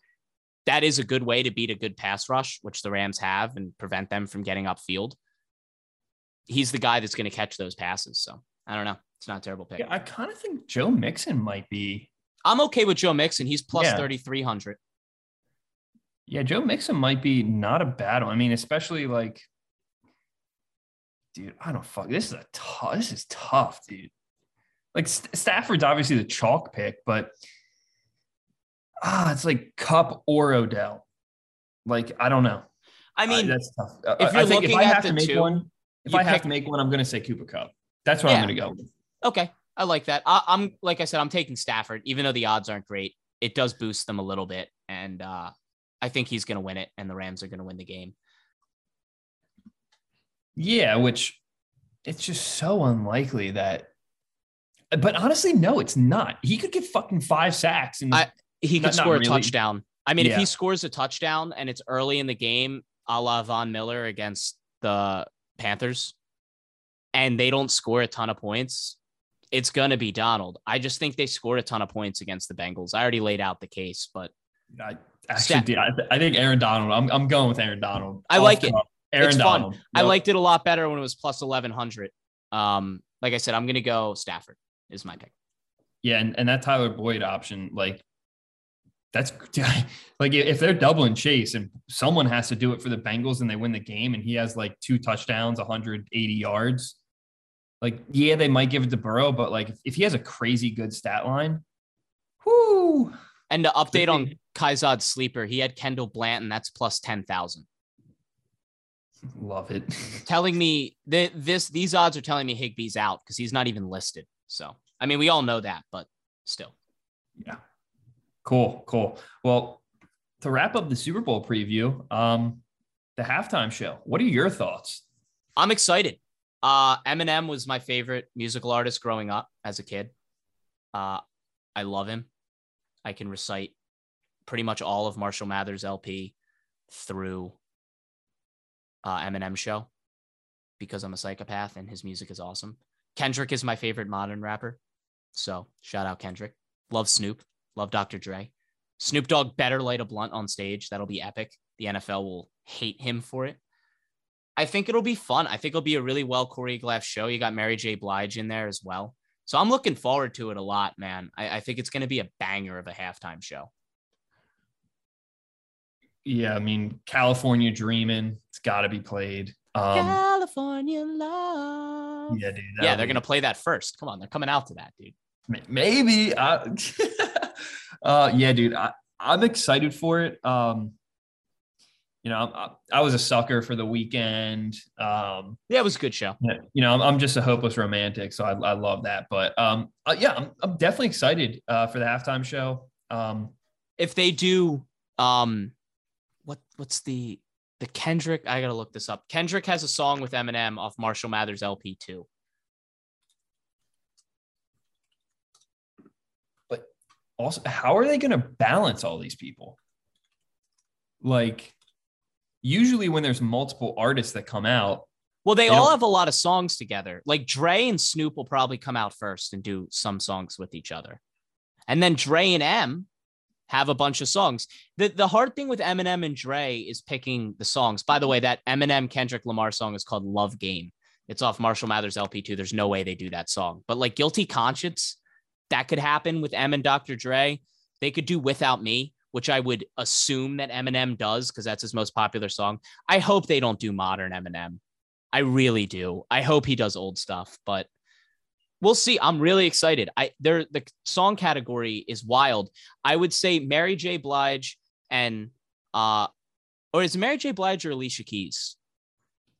E: that is a good way to beat a good pass rush, which the Rams have, and prevent them from getting upfield. He's the guy that's going to catch those passes. So I don't know. It's not a terrible pick.
F: yeah, I kind of think Joe Mixon might be.
E: I'm okay with Joe Mixon. He's plus
F: Yeah.
E: 3,300.
F: Yeah, Joe Mixon might be not a bad one. I mean, especially like, dude, I don't fuck. This is a tough. This is tough, dude. Like St- Stafford's obviously the chalk pick, but ah, it's like Kupp or Odell. Like I don't know.
E: I mean,
F: that's tough. Uh,
E: if you're
F: think if
E: looking
F: I
E: at
F: have to make
E: two,
F: one, if I have to make one, I'm going to say Cooper Kupp. That's what
E: Yeah.
F: I'm going to go. with.
E: Okay, I like that. I, I'm like I said, I'm taking Stafford, even though the odds aren't great. It does boost them a little bit, and uh, I think he's going to win it, and the Rams are going to win the game.
F: Yeah, which it's just so unlikely that. But honestly, no, it's not. He could get fucking five sacks and
E: I- He could
F: Not- not
E: score a
F: really.
E: touchdown. I mean, if he scores a touchdown and it's early in the game, a la Von Miller against the Panthers, and they don't score a ton of points, it's going to be Donald. I just think they scored a ton of points against the Bengals. I already laid out the case, but
F: I actually. I, I think Aaron Donald. I'm, I'm going with Aaron Donald.
E: I like it.
F: cup. Aaron
E: it's fun.
F: Donald.
E: I liked it a lot better when it was plus 1100. Um, like I said, I'm going to go Stafford is my pick.
F: Yeah, and, and that Tyler Boyd option, like that's like if they're doubling Chase and someone has to do it for the Bengals and they win the game and he has like two touchdowns, 180 yards. Like, yeah, they might give it to Burrow, but like if, if he has a crazy good stat line, whoo.
E: And the update on Kayzad's sleeper, he had Kendall Blanton. That's plus 10,000.
F: Love it.
E: Telling me that this, these odds are telling me Higbee's out because he's not even listed. So, I mean, we all know that, but still.
F: Yeah. Cool. Cool. Well, to wrap up the Super Bowl preview, um, the halftime show. What are your thoughts?
E: I'm excited. Uh, Eminem was my favorite musical artist growing up as a kid. Uh, I love him. I can recite pretty much all of Marshall Mathers LP through uh, Eminem show because I'm a psychopath and his music is awesome. Kendrick is my favorite modern rapper. So shout out Kendrick. Love Snoop. Love Dr. Dre. Snoop Dogg better light a blunt on stage. That'll be epic. The NFL will hate him for it. I think it'll be fun. I think it'll be a really well choreographed show. You got Mary J. Blige in there as well. So I'm looking forward to it a lot, man. I, I think it's going to be a banger of a halftime show.
F: Yeah, I mean, California Dreaming, it's got to be played. Um,
E: California love.
F: Yeah, dude.
E: Yeah, they're going to play that first. Come on, they're coming out to that, dude.
F: maybe. I, uh, yeah, dude, I, I'm excited for it. Um, you know, I, I was a sucker for the Weeknd. Um,
E: Yeah, it was a good show.
F: You know, I'm, I'm just a hopeless romantic, so I, I love that. But um, uh, yeah, I'm, I'm definitely excited uh, for the halftime show. Um,
E: If they do, um, what what's the the Kendrick? I gotta look this up. Kendrick has a song with Eminem off Marshall Mathers LP two.
F: also, how are they to balance all these people? Like, usually when there's multiple artists that come out,
E: Well, they,
F: They
E: all
F: don't-
E: have a lot of songs together. Like Dre and Snoop will probably come out first and do some songs with each other. And then Dre and Em have a bunch of songs. The the hard thing with Eminem and Dre is picking the songs. By the way, that Eminem Kendrick Lamar song is called Love Game. It's off Marshall Mathers LP2. There's no way they do that song. But like Guilty Conscience, that could happen with Em and Dr. Dre. They could do Without Me, which I would assume that Eminem does because that's his most popular song. I hope they don't do modern Eminem. I really do. I hope he does old stuff, but we'll see. I'm really excited. I there the song category is wild. I would say Mary J. Blige and uh or is Mary J. Blige or Alicia Keys?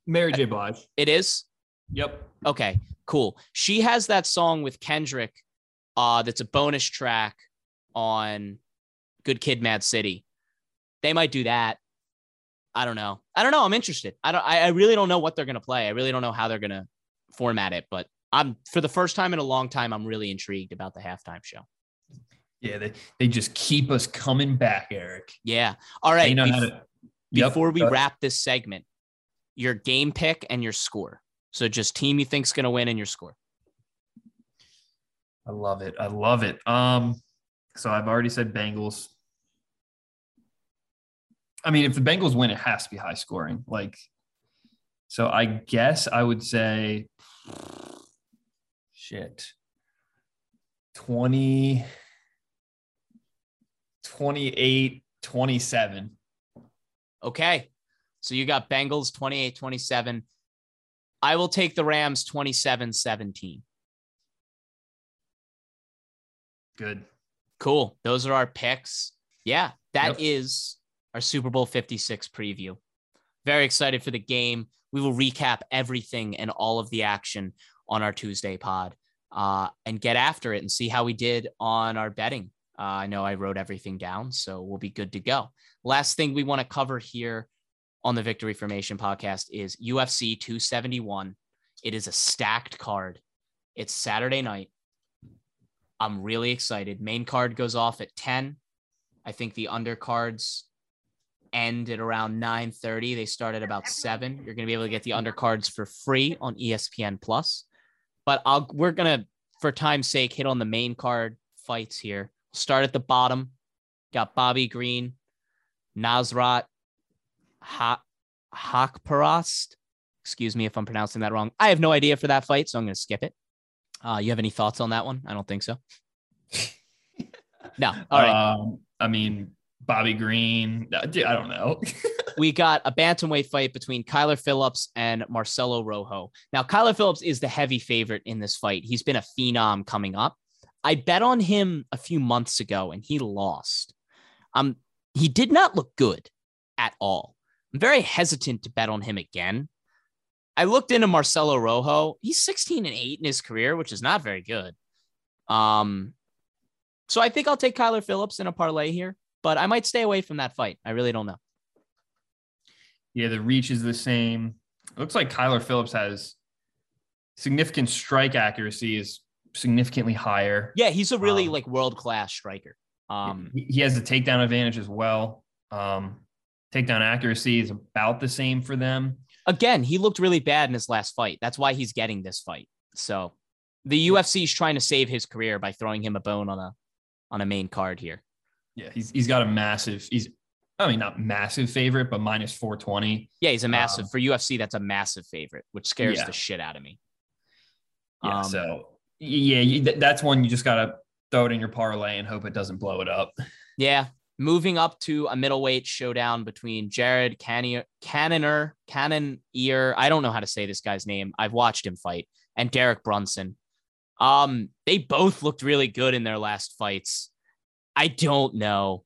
F: Mary J. Blige.
E: It is?
F: Yep.
E: Okay, cool. She has that song with Kendrick uh that's a bonus track on Good Kid Mad City. They might do that. I don't know. I don't know. I'm interested. I don't I, I really don't know what they're gonna play. I really don't know how they're gonna format it, but I'm for the first time in a long time, I'm really intrigued about the halftime show.
F: Yeah, they, they just keep us coming back, Eric.
E: Yeah. All right. Bef-
F: to- Yep.
E: Before we wrap this segment, your game pick and your score. So just team you think's gonna win and your score.
F: I love it. I love it. Um, so I've already said Bengals. I mean, if the Bengals win, it has to be high scoring. Like, so I guess I would say, shit, 20, 28, 27.
E: Okay. So you got Bengals 28 27. I will take the Rams 27 17.
F: Good.
E: Cool. Those are our picks. Yeah, that
F: Yep.
E: is our Super Bowl 56 preview. Very excited for the game. We will recap everything and all of the action on our Tuesday pod uh, and get after it and see how we did on our betting. Uh, I know I wrote everything down, so we'll be good to go. Last thing we want to cover here on the Victory Formation podcast is UFC 271. It is a stacked card. It's Saturday night. I'm really excited. Main card goes off at 10. I think the undercards end at around 9:30. They start at about 7. You're going to be able to get the undercards for free on ESPN Plus. But I'll we're going to for time's sake hit on the main card fights here. Start at the bottom. Got Bobby Green, Nasrat ha- Haqparast. Excuse me if I'm pronouncing that wrong. I have no idea for that fight, so I'm going to skip it. Uh, you have any thoughts on that one? I don't think so. no. All right.
F: Um, I mean, Bobby Green. I don't know.
E: we got a bantamweight fight between Kyler Phillips and Marcelo Rojo. Now, Kyler Phillips is the heavy favorite in this fight. He's been a phenom coming up. I bet on him a few months ago and he lost. Um, he did not look good at all. I'm very hesitant to bet on him again. I looked into Marcelo Rojo. He's 16 and 8 in his career, which is not very good. Um, so I think I'll take Kyler Phillips in a parlay here, but I might stay away from that fight. I really don't know.
F: Yeah, the reach is the same. It looks like Kyler Phillips has significant strike accuracy is significantly higher.
E: Yeah, he's a really
F: Um,
E: like world class striker. Um,
F: He has the takedown advantage as well. Um, takedown accuracy is about the same for them.
E: again, he looked really bad in his last fight. That's why he's getting this fight. So the UFC is trying to save his career by throwing him a bone on a on a main card here.
F: Yeah, he's he's got a massive. He's I mean not massive favorite, but minus four twenty.
E: Yeah, he's a massive
F: Um,
E: for UFC. That's a massive favorite, which scares
F: Yeah.
E: the shit out of me.
F: Yeah,
E: Um,
F: so yeah, you, th- that's one you just gotta throw it in your parlay and hope it doesn't blow it up.
E: Yeah. Moving up to a middleweight showdown between Jared Cannier, Cannoner, Cannoneer. I don't know how to say this guy's name. I've watched him fight, and Derek Brunson. Um, they both looked really good in their last fights. I don't know.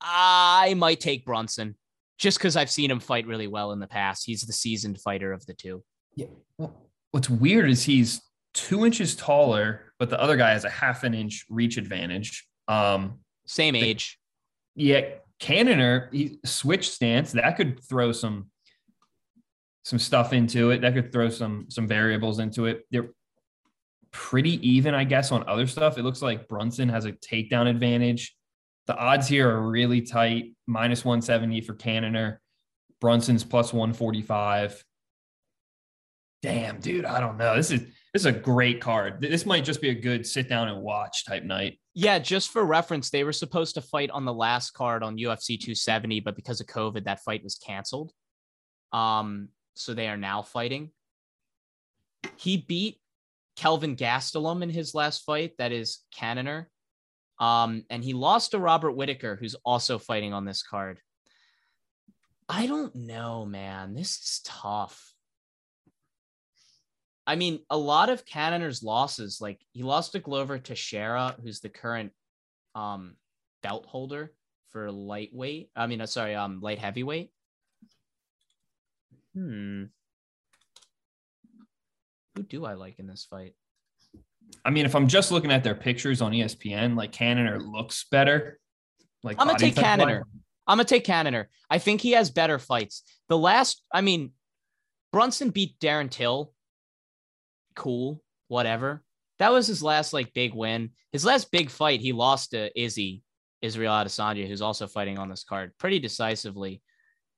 E: I might take Brunson just because I've seen him fight really well in the past. He's the seasoned fighter of the two.
F: Yeah. Well, what's weird is he's two inches taller, but the other guy has a half an inch reach advantage. Um,
E: Same
F: The-
E: age.
F: yeah, Cannoner, he switch stance that could throw some some stuff into it. That could throw some some variables into it. They're pretty even, I guess, on other stuff. It looks like Brunson has a takedown advantage. The odds here are really tight. Minus 170 for Cannonier. Brunson's plus 145. Damn, dude, I don't know. This is this is a great card. This might just be a good sit down and watch type night.
E: Yeah, just for reference, they were supposed to fight on the last card on UFC 270, but because of COVID, that fight was canceled. Um, so they are now fighting. He beat Kelvin Gastelum in his last fight. That is Cannonier. Um, and he lost to Robert Whitaker, who's also fighting on this card. I don't know, man. This is tough. I mean, a lot of Cannonier's losses, like he lost to Glover Teixeira, who's the current um, belt holder for lightweight. I mean, uh, sorry, um, light heavyweight. Hmm. Who do I like in this fight?
F: I mean, if I'm just looking at their pictures on ESPN, like Cannonier looks better. Like
E: I'm gonna take
F: type
E: Cannonier. I'm gonna take Cannonier. I think he has better fights. The last, I mean, Brunson beat Darren Till. Cool, whatever. That was his last like big win. His last big fight, he lost to Izzy, Israel Adesanya, who's also fighting on this card pretty decisively.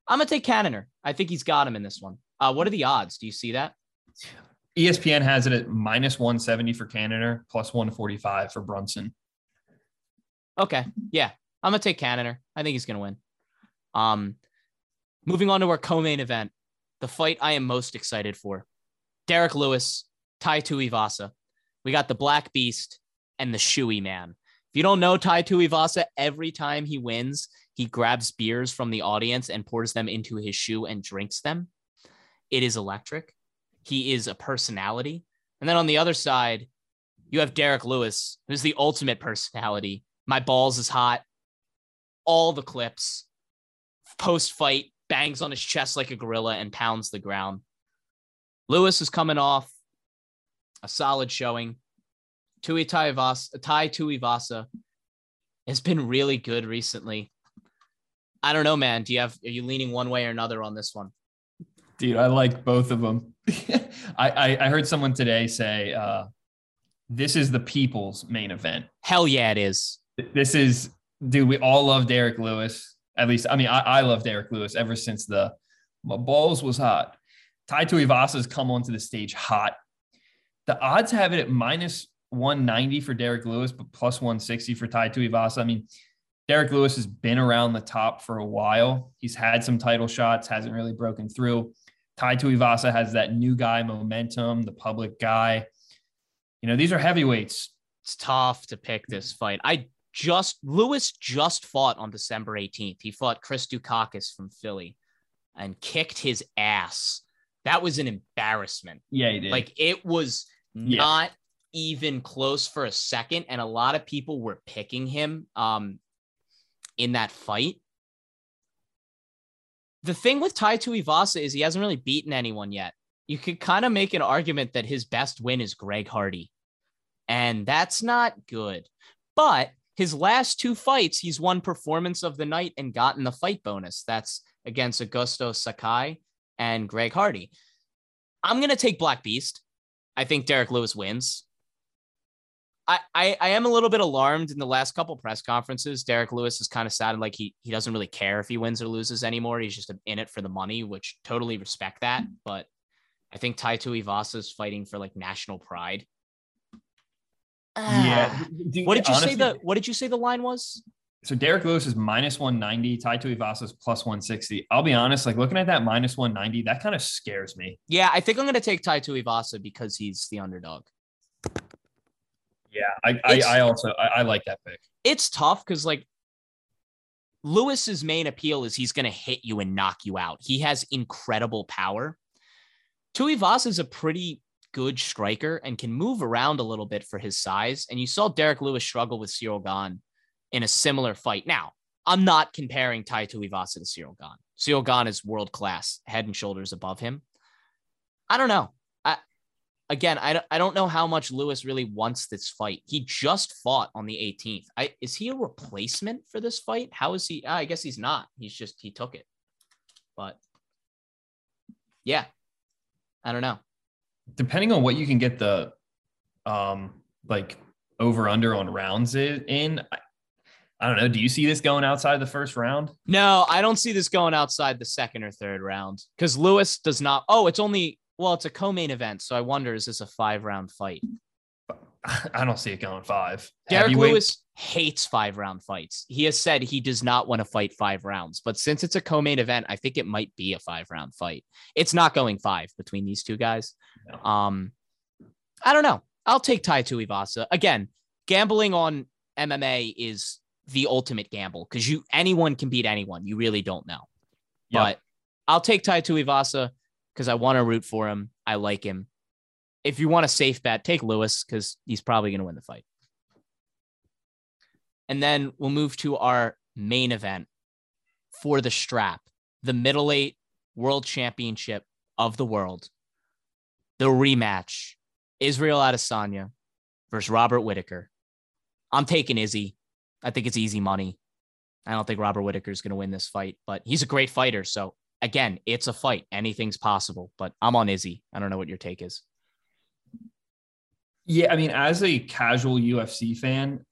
E: I'm gonna take Cannonier. I think he's got him in this one. Uh, what are the odds? Do you see that?
F: ESPN has it at minus 170 for Cannonier, plus 145 for Brunson.
E: Okay. Yeah. I'm gonna take Cannonier. I think he's gonna win. Um moving on to our co-main event, the fight I am most excited for. Derrick Lewis, Tai Tuivasa. We got the Black Beast and the Shoey Man. If you don't know Tai Tuivasa, every time he wins, he grabs beers from the audience and pours them into his shoe and drinks them. It is electric. He is a personality. And then on the other side, you have Derrick Lewis, who's the ultimate personality. My balls is hot. All the clips. Post fight, bangs on his chest like a gorilla and pounds the ground. Lewis is coming off a solid showing. Tui Tuivasa, Tai Tuivasa has been really good recently. I don't know, man. Do you have are you leaning one way or another on this one?
F: Dude, I like both of them. I, I, I heard someone today say uh, this is the people's main event.
E: Hell yeah, it is.
F: This is, dude, we all love Derrick Lewis. At least, I mean, I, I love Derrick Lewis ever since the my balls was hot. Tai Tuivasa has come onto the stage hot. The odds have it at minus 190 for Derrick Lewis, but plus 160 for Tai Tuivasa. I mean, Derrick Lewis has been around the top for a while. He's had some title shots, hasn't really broken through. Tai Tuivasa has that new guy momentum, the public guy. You know, these are heavyweights.
E: It's tough to pick this fight. I just Lewis just fought on December 18th. He fought Chris Daukaus from Philly and kicked his ass. That was an embarrassment.
F: Yeah, he did.
E: Like it was
F: Yeah.
E: not even close for a second, and a lot of people were picking him um in that fight. The thing with Tai Tuivasa is he hasn't really beaten anyone yet. You could kind of make an argument that his best win is Greg Hardy, and that's not good. But his last two fights, he's won performance of the night and gotten the fight bonus. That's against Augusto Sakai and Greg Hardy. I'm gonna take Black Beast. I think Derrick Lewis wins. I, I, I am a little bit alarmed in the last couple press conferences. Derrick Lewis has kind of sounded like he he doesn't really care if he wins or loses anymore. He's just in it for the money, which totally respect that. But I think Tai Tuivasa is fighting for like national pride.
F: Yeah.
E: Ah.
F: Dude,
E: What did you say the What did you say the line was?
F: So Derrick Lewis is minus 190, Tai Tuivasa is plus 160. I'll be honest, like looking at that minus 190, that kind of scares me.
E: Yeah, I think I'm gonna take Tai Tuivasa because he's the underdog.
F: Yeah, I I, I also I, I like that pick.
E: it's tough because like Lewis's main appeal is he's going to hit you and knock you out. He has incredible power. Tuivasa is a pretty good striker and can move around a little bit for his size. And you saw Derrick Lewis struggle with Ciryl Gane in a similar fight. Now, I'm not comparing Tai Tuivasa to Ciryl Gane. Ciryl Gane is world class, head and shoulders above him. I don't know. Again, I don't, I don't know how much Lewis really wants this fight. He just fought on the 18th. I, is he a replacement for this fight? How is he? I guess he's not. He's just, he took it. But yeah, I don't know.
F: Depending on what you can get the um like over under on rounds in, I, I don't know. Do you see this going outside the first round?
E: No, I don't see this going outside the second or third round because Lewis does not. Oh, it's only well, it's a co-main event, so I wonder is this a five round fight?
F: I don't see it going five. Derrick
E: Lewis hates five round fights. He has said he does not want to fight five rounds, but since it's a co-main event, I think it might be a five round fight. It's not going five between these two guys. Um, I don't know. I'll take Tai Tuivasa again. Gambling on MMA is the ultimate gamble because you anyone can beat anyone. You really don't know.
F: Yep.
E: But I'll take Tai Tuivasa because I want to root for him. I like him. If you want a safe bet, take Lewis because he's probably going to win the fight. And then we'll move to our main event for the strap, the middleweight world championship of the world, the rematch, Israel Adesanya versus Robert Whitaker. I'm taking Izzy. I think it's easy money. I don't think Robert Whitaker is going to win this fight, but he's a great fighter. So again, it's a fight. Anything's possible, but I'm on Izzy. I don't know what your take is.
F: Yeah, I mean, as a casual UFC fan,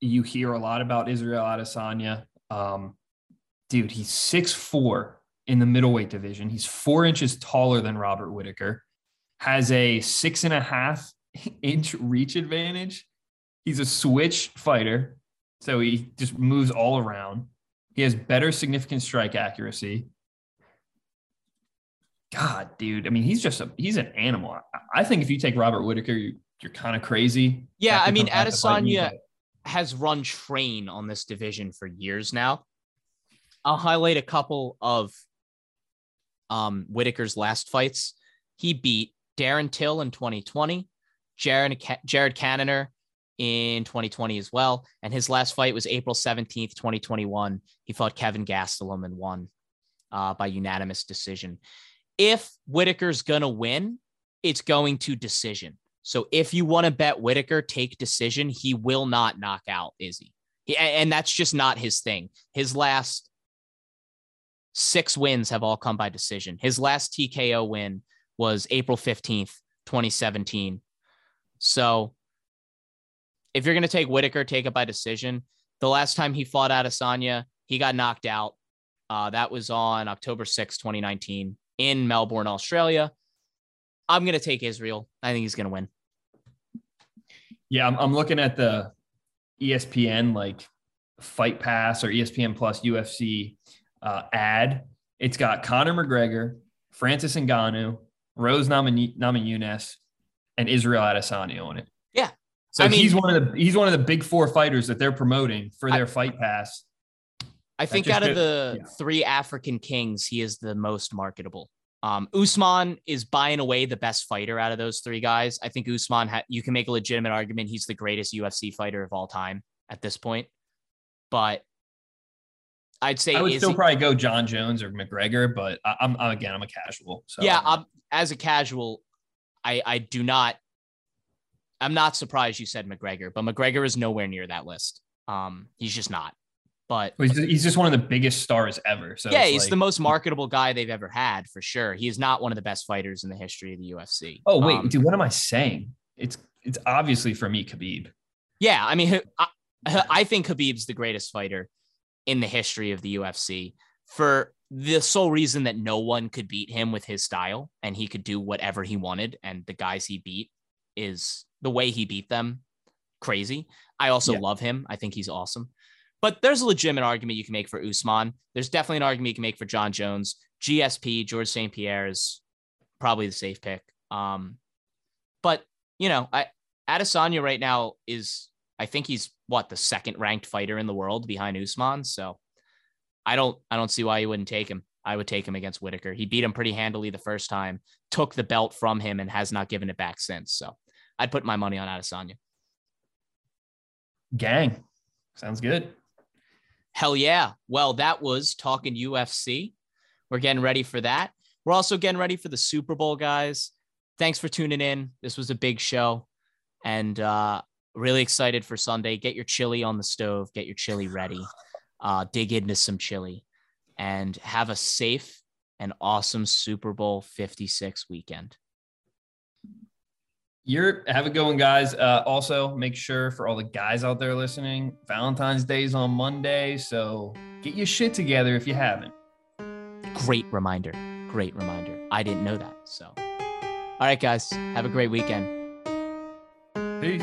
F: you hear a lot about Israel Adesanya. Um, dude, he's 6'4 in the middleweight division. He's four inches taller than Robert Whitaker, has a six and a half inch reach advantage. He's a switch fighter, so he just moves all around. He has better significant strike accuracy. God, dude. I mean, he's just a he's an animal. I- think if you take Robert Whitaker, you, you're kind of crazy.
E: Yeah, I mean,
F: come back to fight me,
E: Adesanya has run train on this division for years now. I'll highlight a couple of um, Whitaker's last fights. He beat Darren Till in 2020, Jared, Jared Cannonier in 2020 as well. And his last fight was April 17th, 2021. He fought Kevin Gastelum and won uh, by unanimous decision. If Whitaker's going to win, it's going to decision. So if you want to bet Whitaker, take decision. He will not knock out Izzy. And that's just not his thing. His last six wins have all come by decision. His last TKO win was April 15th, 2017. So if you're going to take Whitaker, take it by decision. The last time he fought Adesanya, he got knocked out. Uh, that was on October 6th, 2019 in Melbourne, Australia. I'm going to take Israel. I think he's going to win.
F: Yeah, I'm, I'm looking at the ESPN like Fight Pass or ESPN Plus UFC uh, ad. It's got Conor McGregor, Francis Ngannou, Rose Naman- Namajunas, and Israel Adesanya on it.
E: Yeah.
F: So
E: I mean-
F: he's one of the he's one of the big four fighters that they're promoting for their Fight Pass.
E: I think out of
F: did-
E: the
F: yeah.
E: three African kings, he is the most marketable. Um, Usman is by and away the best fighter out of those three guys. I think Usman, ha- you can make a legitimate argument he's the greatest UFC fighter of all time at this point. But I'd say
F: I would still
E: he-
F: probably go Jon Jones or McGregor, but I, I'm, I'm again I'm a casual. So
E: yeah, I'm, as a casual, I I do not. I'm not surprised you said McGregor, but McGregor is nowhere near that list. Um, he's just not. But
F: he's just, one of the biggest stars ever. So
E: yeah, he's
F: like-
E: the most marketable guy they've ever had for sure. He is not one of the best fighters in the history of the UFC.
F: Oh wait,
E: Um,
F: dude, what am I saying? It's it's obviously for me, Khabib.
E: yeah, I mean, I, I think Khabib's the greatest fighter in the history of the UFC for the sole reason that no one could beat him with his style and he could do whatever he wanted. And the guys he beat is the way he beat them crazy. I also
F: Yeah.
E: love him. I think he's awesome. But there's a legitimate argument you can make for Usman. There's definitely an argument you can make for Jon Jones. GSP, George St. Pierre is probably the safe pick. Um, but you know, I Adesanya right now is I think he's what the second ranked fighter in the world behind Usman. So I don't I don't see why you wouldn't take him. I would take him against Whitaker. He beat him pretty handily the first time, took the belt from him, and has not given it back since. So I'd put my money on Adesanya.
F: Gang. Sounds good.
E: Hell yeah. Well, that was talking UFC. We're getting ready for that. We're also getting ready for the Super Bowl, guys. Thanks for tuning in. This was a big show and uh, really excited for Sunday. Get your chili on the stove, get your chili ready, uh, dig into some chili, and have a safe and awesome Super Bowl 56 weekend.
F: You're have a good one, guys. Uh, also, make sure for all the guys out there listening, Valentine's Day is on Monday, so get your shit together if you haven't.
E: Great reminder. Great reminder. I didn't know that. So, all right, guys, have a great weekend.
F: Peace.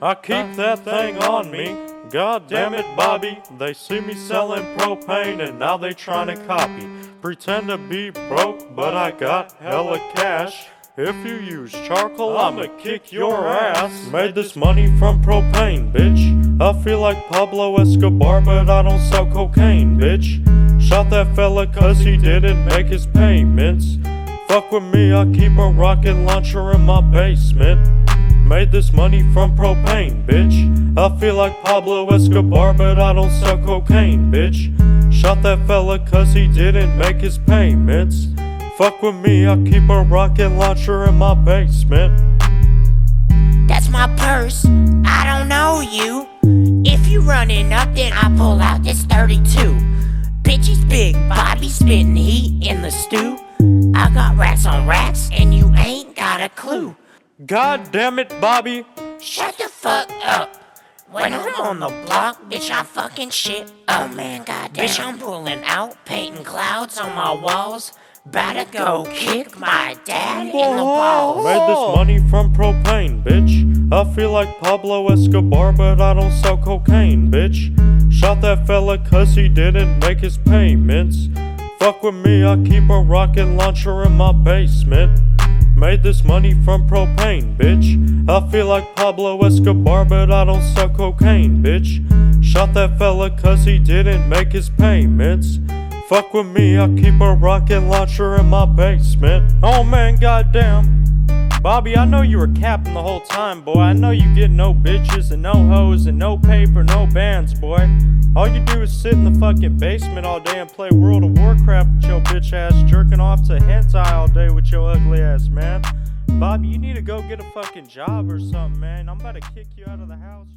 K: I keep that thing on me. God damn it, Bobby. They see me selling propane and now they trying to copy. Pretend to be broke, but I got hella cash. If you use charcoal, I'ma kick your ass. Made this money from propane, bitch. I feel like Pablo Escobar, but I don't sell cocaine, bitch. Shot that fella cause he didn't make his payments. Fuck with me, I keep a rocket launcher in my basement. Made this money from propane, bitch. I feel like Pablo Escobar, but I don't sell cocaine, bitch. Shot that fella cause he didn't make his payments. Fuck with me, I keep a rocket launcher in my basement.
L: That's my purse. I don't know you. If you running up, then I pull out this 32. Bitch, big. Bobby spitting heat in the stew. I got rats on rats, and you ain't got a clue.
K: God damn it, Bobby.
L: Shut the fuck up. When I'm on the block, bitch, I fucking shit. Oh man, goddamn. Bitch, I'm pulling out, painting clouds on my walls. Better go kick my dad in the balls.
K: Made this money from propane, bitch. I feel like Pablo Escobar, but I don't sell cocaine, bitch. Shot that fella cause he didn't make his payments. Fuck with me, I keep a rocket launcher in my basement. Made this money from propane, bitch. I feel like Pablo Escobar, but I don't sell cocaine, bitch. Shot that fella cause he didn't make his payments. Fuck with me, I keep a rocket launcher in my basement. Oh man, goddamn. Bobby, I know you were capping the whole time, boy. I know you get no bitches and no hoes and no paper, no bands, boy. All you do is sit in the fucking basement all day and play World of Warcraft with your bitch ass, jerking off to hentai all day with your ugly ass, man. Bobby, you need to go get a fucking job or something, man. I'm about to kick you out of the house.